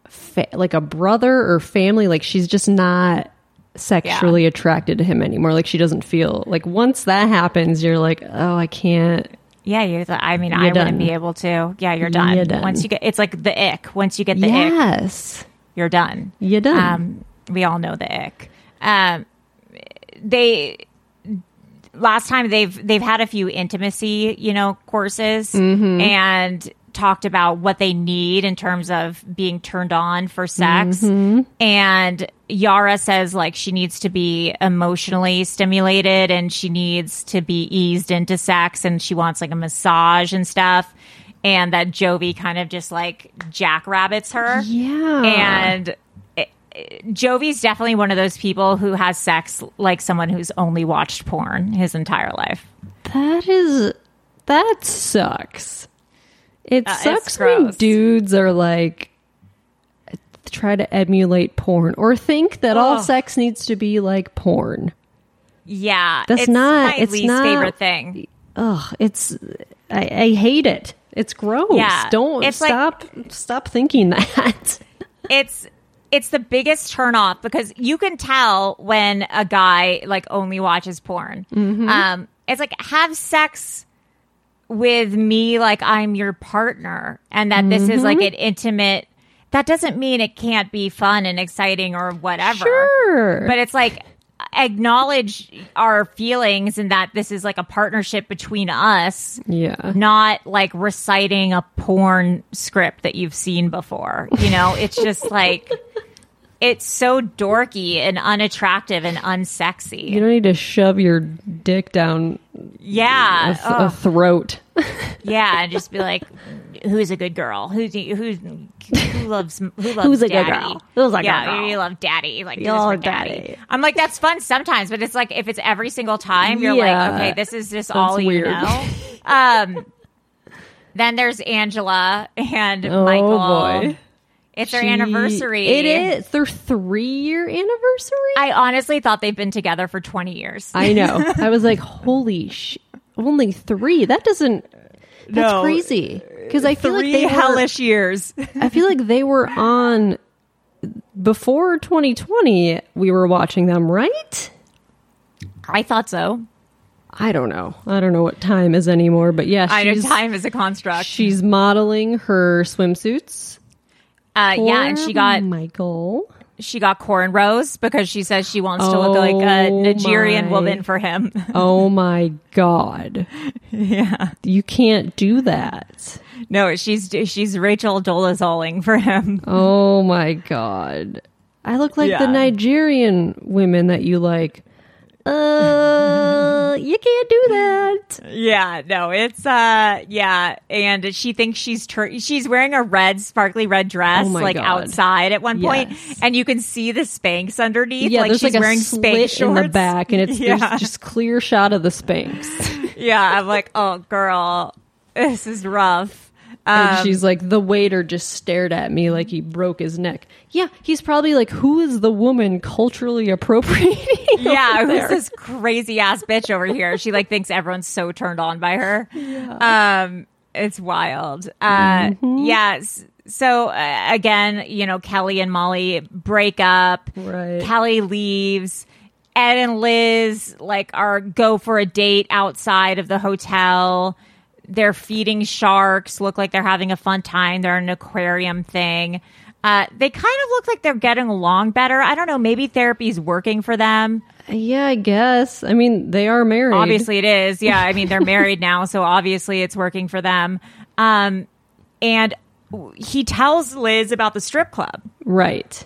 fa- like a brother or family. Like she's just not sexually attracted to him anymore. Like she doesn't feel like once that happens, you're like, oh, I can't. yeah, you. I mean, I You're wouldn't be able to. Yeah, you're done. You're done. Once you get, it's like the ick. Once you get the ick, yes, you're done. you're done. Um, we all know the ick. Um, they last time they've they've had a few intimacy, you know, courses Mm-hmm. and talked about what they need in terms of being turned on for sex. Mm-hmm. And Yara says like she needs to be emotionally stimulated and she needs to be eased into sex and she wants like a massage and stuff. And that Jovi kind of just like jackrabbits her. yeah, And Jovi's definitely one of those people who has sex like someone who's only watched porn his entire life. that is that sucks. It Uh, sucks when dudes are like try to emulate porn or think that all sex needs to be like porn. Yeah, That's it's not- my it's least not- favorite thing. Ugh, it's I, I hate it. It's gross. Yeah, Don't it's like- stop stop thinking <laughs> that. It's it's the biggest turnoff because you can tell when a guy like only watches porn. Mm-hmm. Um, it's like have sex with me like I'm your partner, and that this is like Mm-hmm. an intimate. That doesn't mean it can't be fun and exciting or whatever. Sure. but it's like acknowledge our feelings and that this is like a partnership between us yeah. not like reciting a porn script that you've seen before you know it's just like it's so dorky and unattractive and unsexy You don't need to shove your dick down yeah a, th- Ugh. a throat. yeah and just be like who's a good girl who's who's who loves who loves Who's a good daddy? girl? Who's a good yeah girl? you love daddy like do You this for love daddy. daddy. i'm like that's fun sometimes but it's like if it's every single time you're Yeah. like okay this is just all you weird. know <laughs> um then there's angela and Oh, michael boy. It's their anniversary It is their three year anniversary. i honestly thought they've been together for 20 years I know. <laughs> I was like, holy sh! Only three. That doesn't. That's No. crazy. Because I feel like three they were. hellish years I feel like they were on before 2020. We were watching them, right? i thought so I don't know. I don't know what time is anymore, but yeah, i know time is a construct she's modeling her swimsuits. Uh, yeah and she got Michael. she got cornrows because she says she wants to look like a Oh Nigerian my. woman for him. <laughs> Oh my god! yeah. You can't do that. No, she's she's Rachel Dolezaling for him. <laughs> Oh my god! I look like the Nigerian women that you like. Uh, you can't do that. Yeah, no, it's uh yeah, and she thinks she's tur- she's wearing a red sparkly red dress Oh like God. outside at one point, Yes. and you can see the Spanx underneath Yeah, like she's like wearing Spanx in the back, and it's yeah. just clear shot of the Spanx. <laughs> yeah, I'm like, "Oh girl, this is rough." And Um, she's like, the waiter just stared at me like he broke his neck. Yeah, he's probably like, who is the woman culturally appropriating? <laughs> yeah, who's this crazy ass bitch over here? She like thinks everyone's so turned on by her. Um, it's wild. Uh, Mm-hmm. yes. So uh, again, you know, Kelly and Molly break up. Right. Kelly leaves. Ed and Liz like are go for a date outside of the hotel. They're feeding sharks. Look like they're having a fun time. They're in an aquarium thing. Uh, they kind of look like they're getting along better. I don't know. Maybe therapy's working for them. Yeah, I guess. I mean, they are married. Obviously, it is. Yeah, I mean, they're married now, so obviously it's working for them. Um, and he tells Liz about the strip club. Right.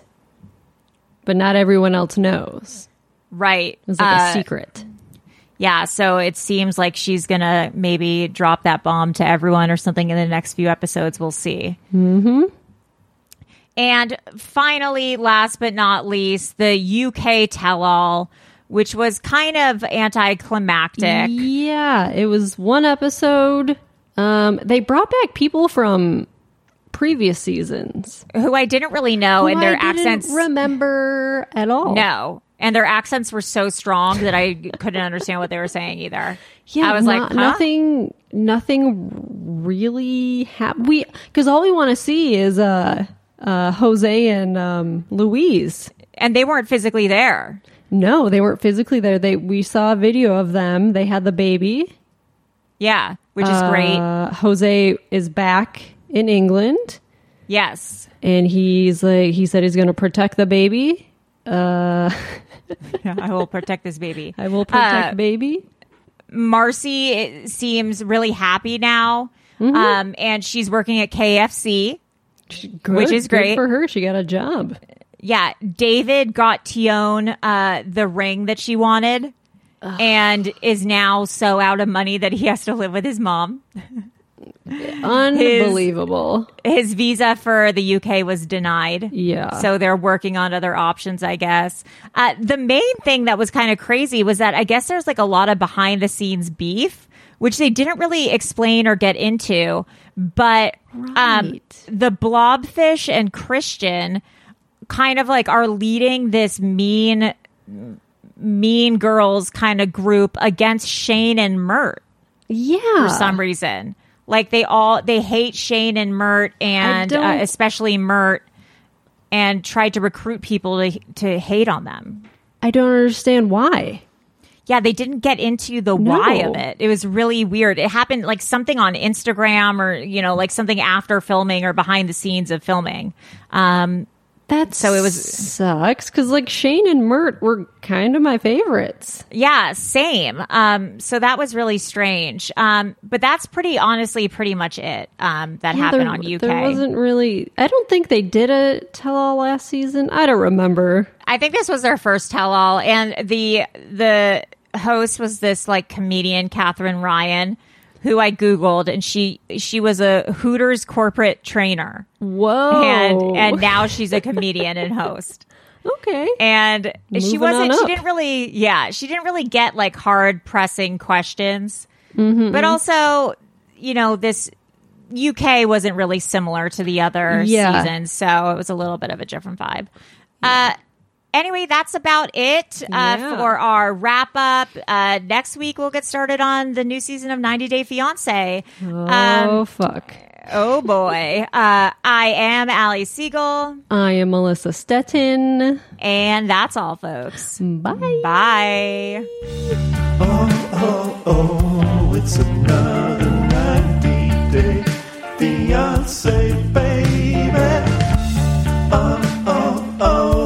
But not everyone else knows. Right. It's like Uh, a secret. Yeah, so it seems like she's gonna maybe drop that bomb to everyone or something in the next few episodes. We'll see. Mm-hmm. And finally, last but not least, the UK tell all, which was kind of anticlimactic. Yeah, it was one episode. Um, they brought back people from previous seasons. Who I didn't really know, and their I didn't accents. remember at all. No. And their accents were so strong that I couldn't understand what they were saying either. Yeah, I was like, huh? nothing, nothing really happened. We because all we want to see is uh, uh, Jose and um, Louise. And they weren't physically there. No, they weren't physically there. They we saw a video of them. They had the baby. Yeah, which is great. Uh, Jose is back in England, Yes. and he's like he said he's going to protect the baby. Uh, <laughs> I will protect this baby. <laughs> I will protect Uh, baby. Marcy seems really happy now. Mm-hmm. Um, and she's working at KFC. Good, which is good great. for her. She got a job. Yeah, David got Tione uh, the ring that she wanted and is now so out of money that he has to live with his mom. <laughs> Unbelievable. His visa for the UK was denied. Yeah. So they're working on other options, I guess. Uh, the main thing that was kind of crazy was that I guess there's like a lot of behind the scenes beef, which they didn't really explain or get into. But um, the blobfish and Christian kind of like are leading this mean, mean girls kind of group against Shane and Mert yeah. for some reason. Like they all they hate Shane and Mert and uh, especially Mert and tried to recruit people to to hate on them. I don't understand why. Yeah, they didn't get into the why of it. It was really weird. It happened like something on Instagram or you know like something after filming or behind the scenes of filming. Um, That So it was- sucks because like Shane and Mert were kind of my favorites. yeah, same. Um, so that was really strange. Um, but that's pretty honestly pretty much it. Um, that Yeah, happened there, on UK. There wasn't really. I don't think they did a tell all last season. I don't remember. I think this was their first tell all, and the the host was this like comedian Katherine Ryan, who I googled, and she she was a Hooters corporate trainer, Whoa. and and <laughs> now she's a comedian and host. okay. And she wasn't. She didn't really. Yeah, she didn't really get like hard pressing questions, Mm-hmm, but also, you know, this. UK wasn't really similar to the other Yeah. seasons, so it was a little bit of a different vibe. Uh, anyway, that's about it uh, Yeah. for our wrap up. Uh, next week, we'll get started on the new season of 90 Day Fiance. Oh Um, fuck. oh boy. Uh, I am Allie Siegel, I am Melissa Stetten. and that's all, folks. Bye. Bye. Oh, oh, oh, it's another 90 day fiance, baby. Oh, oh, oh,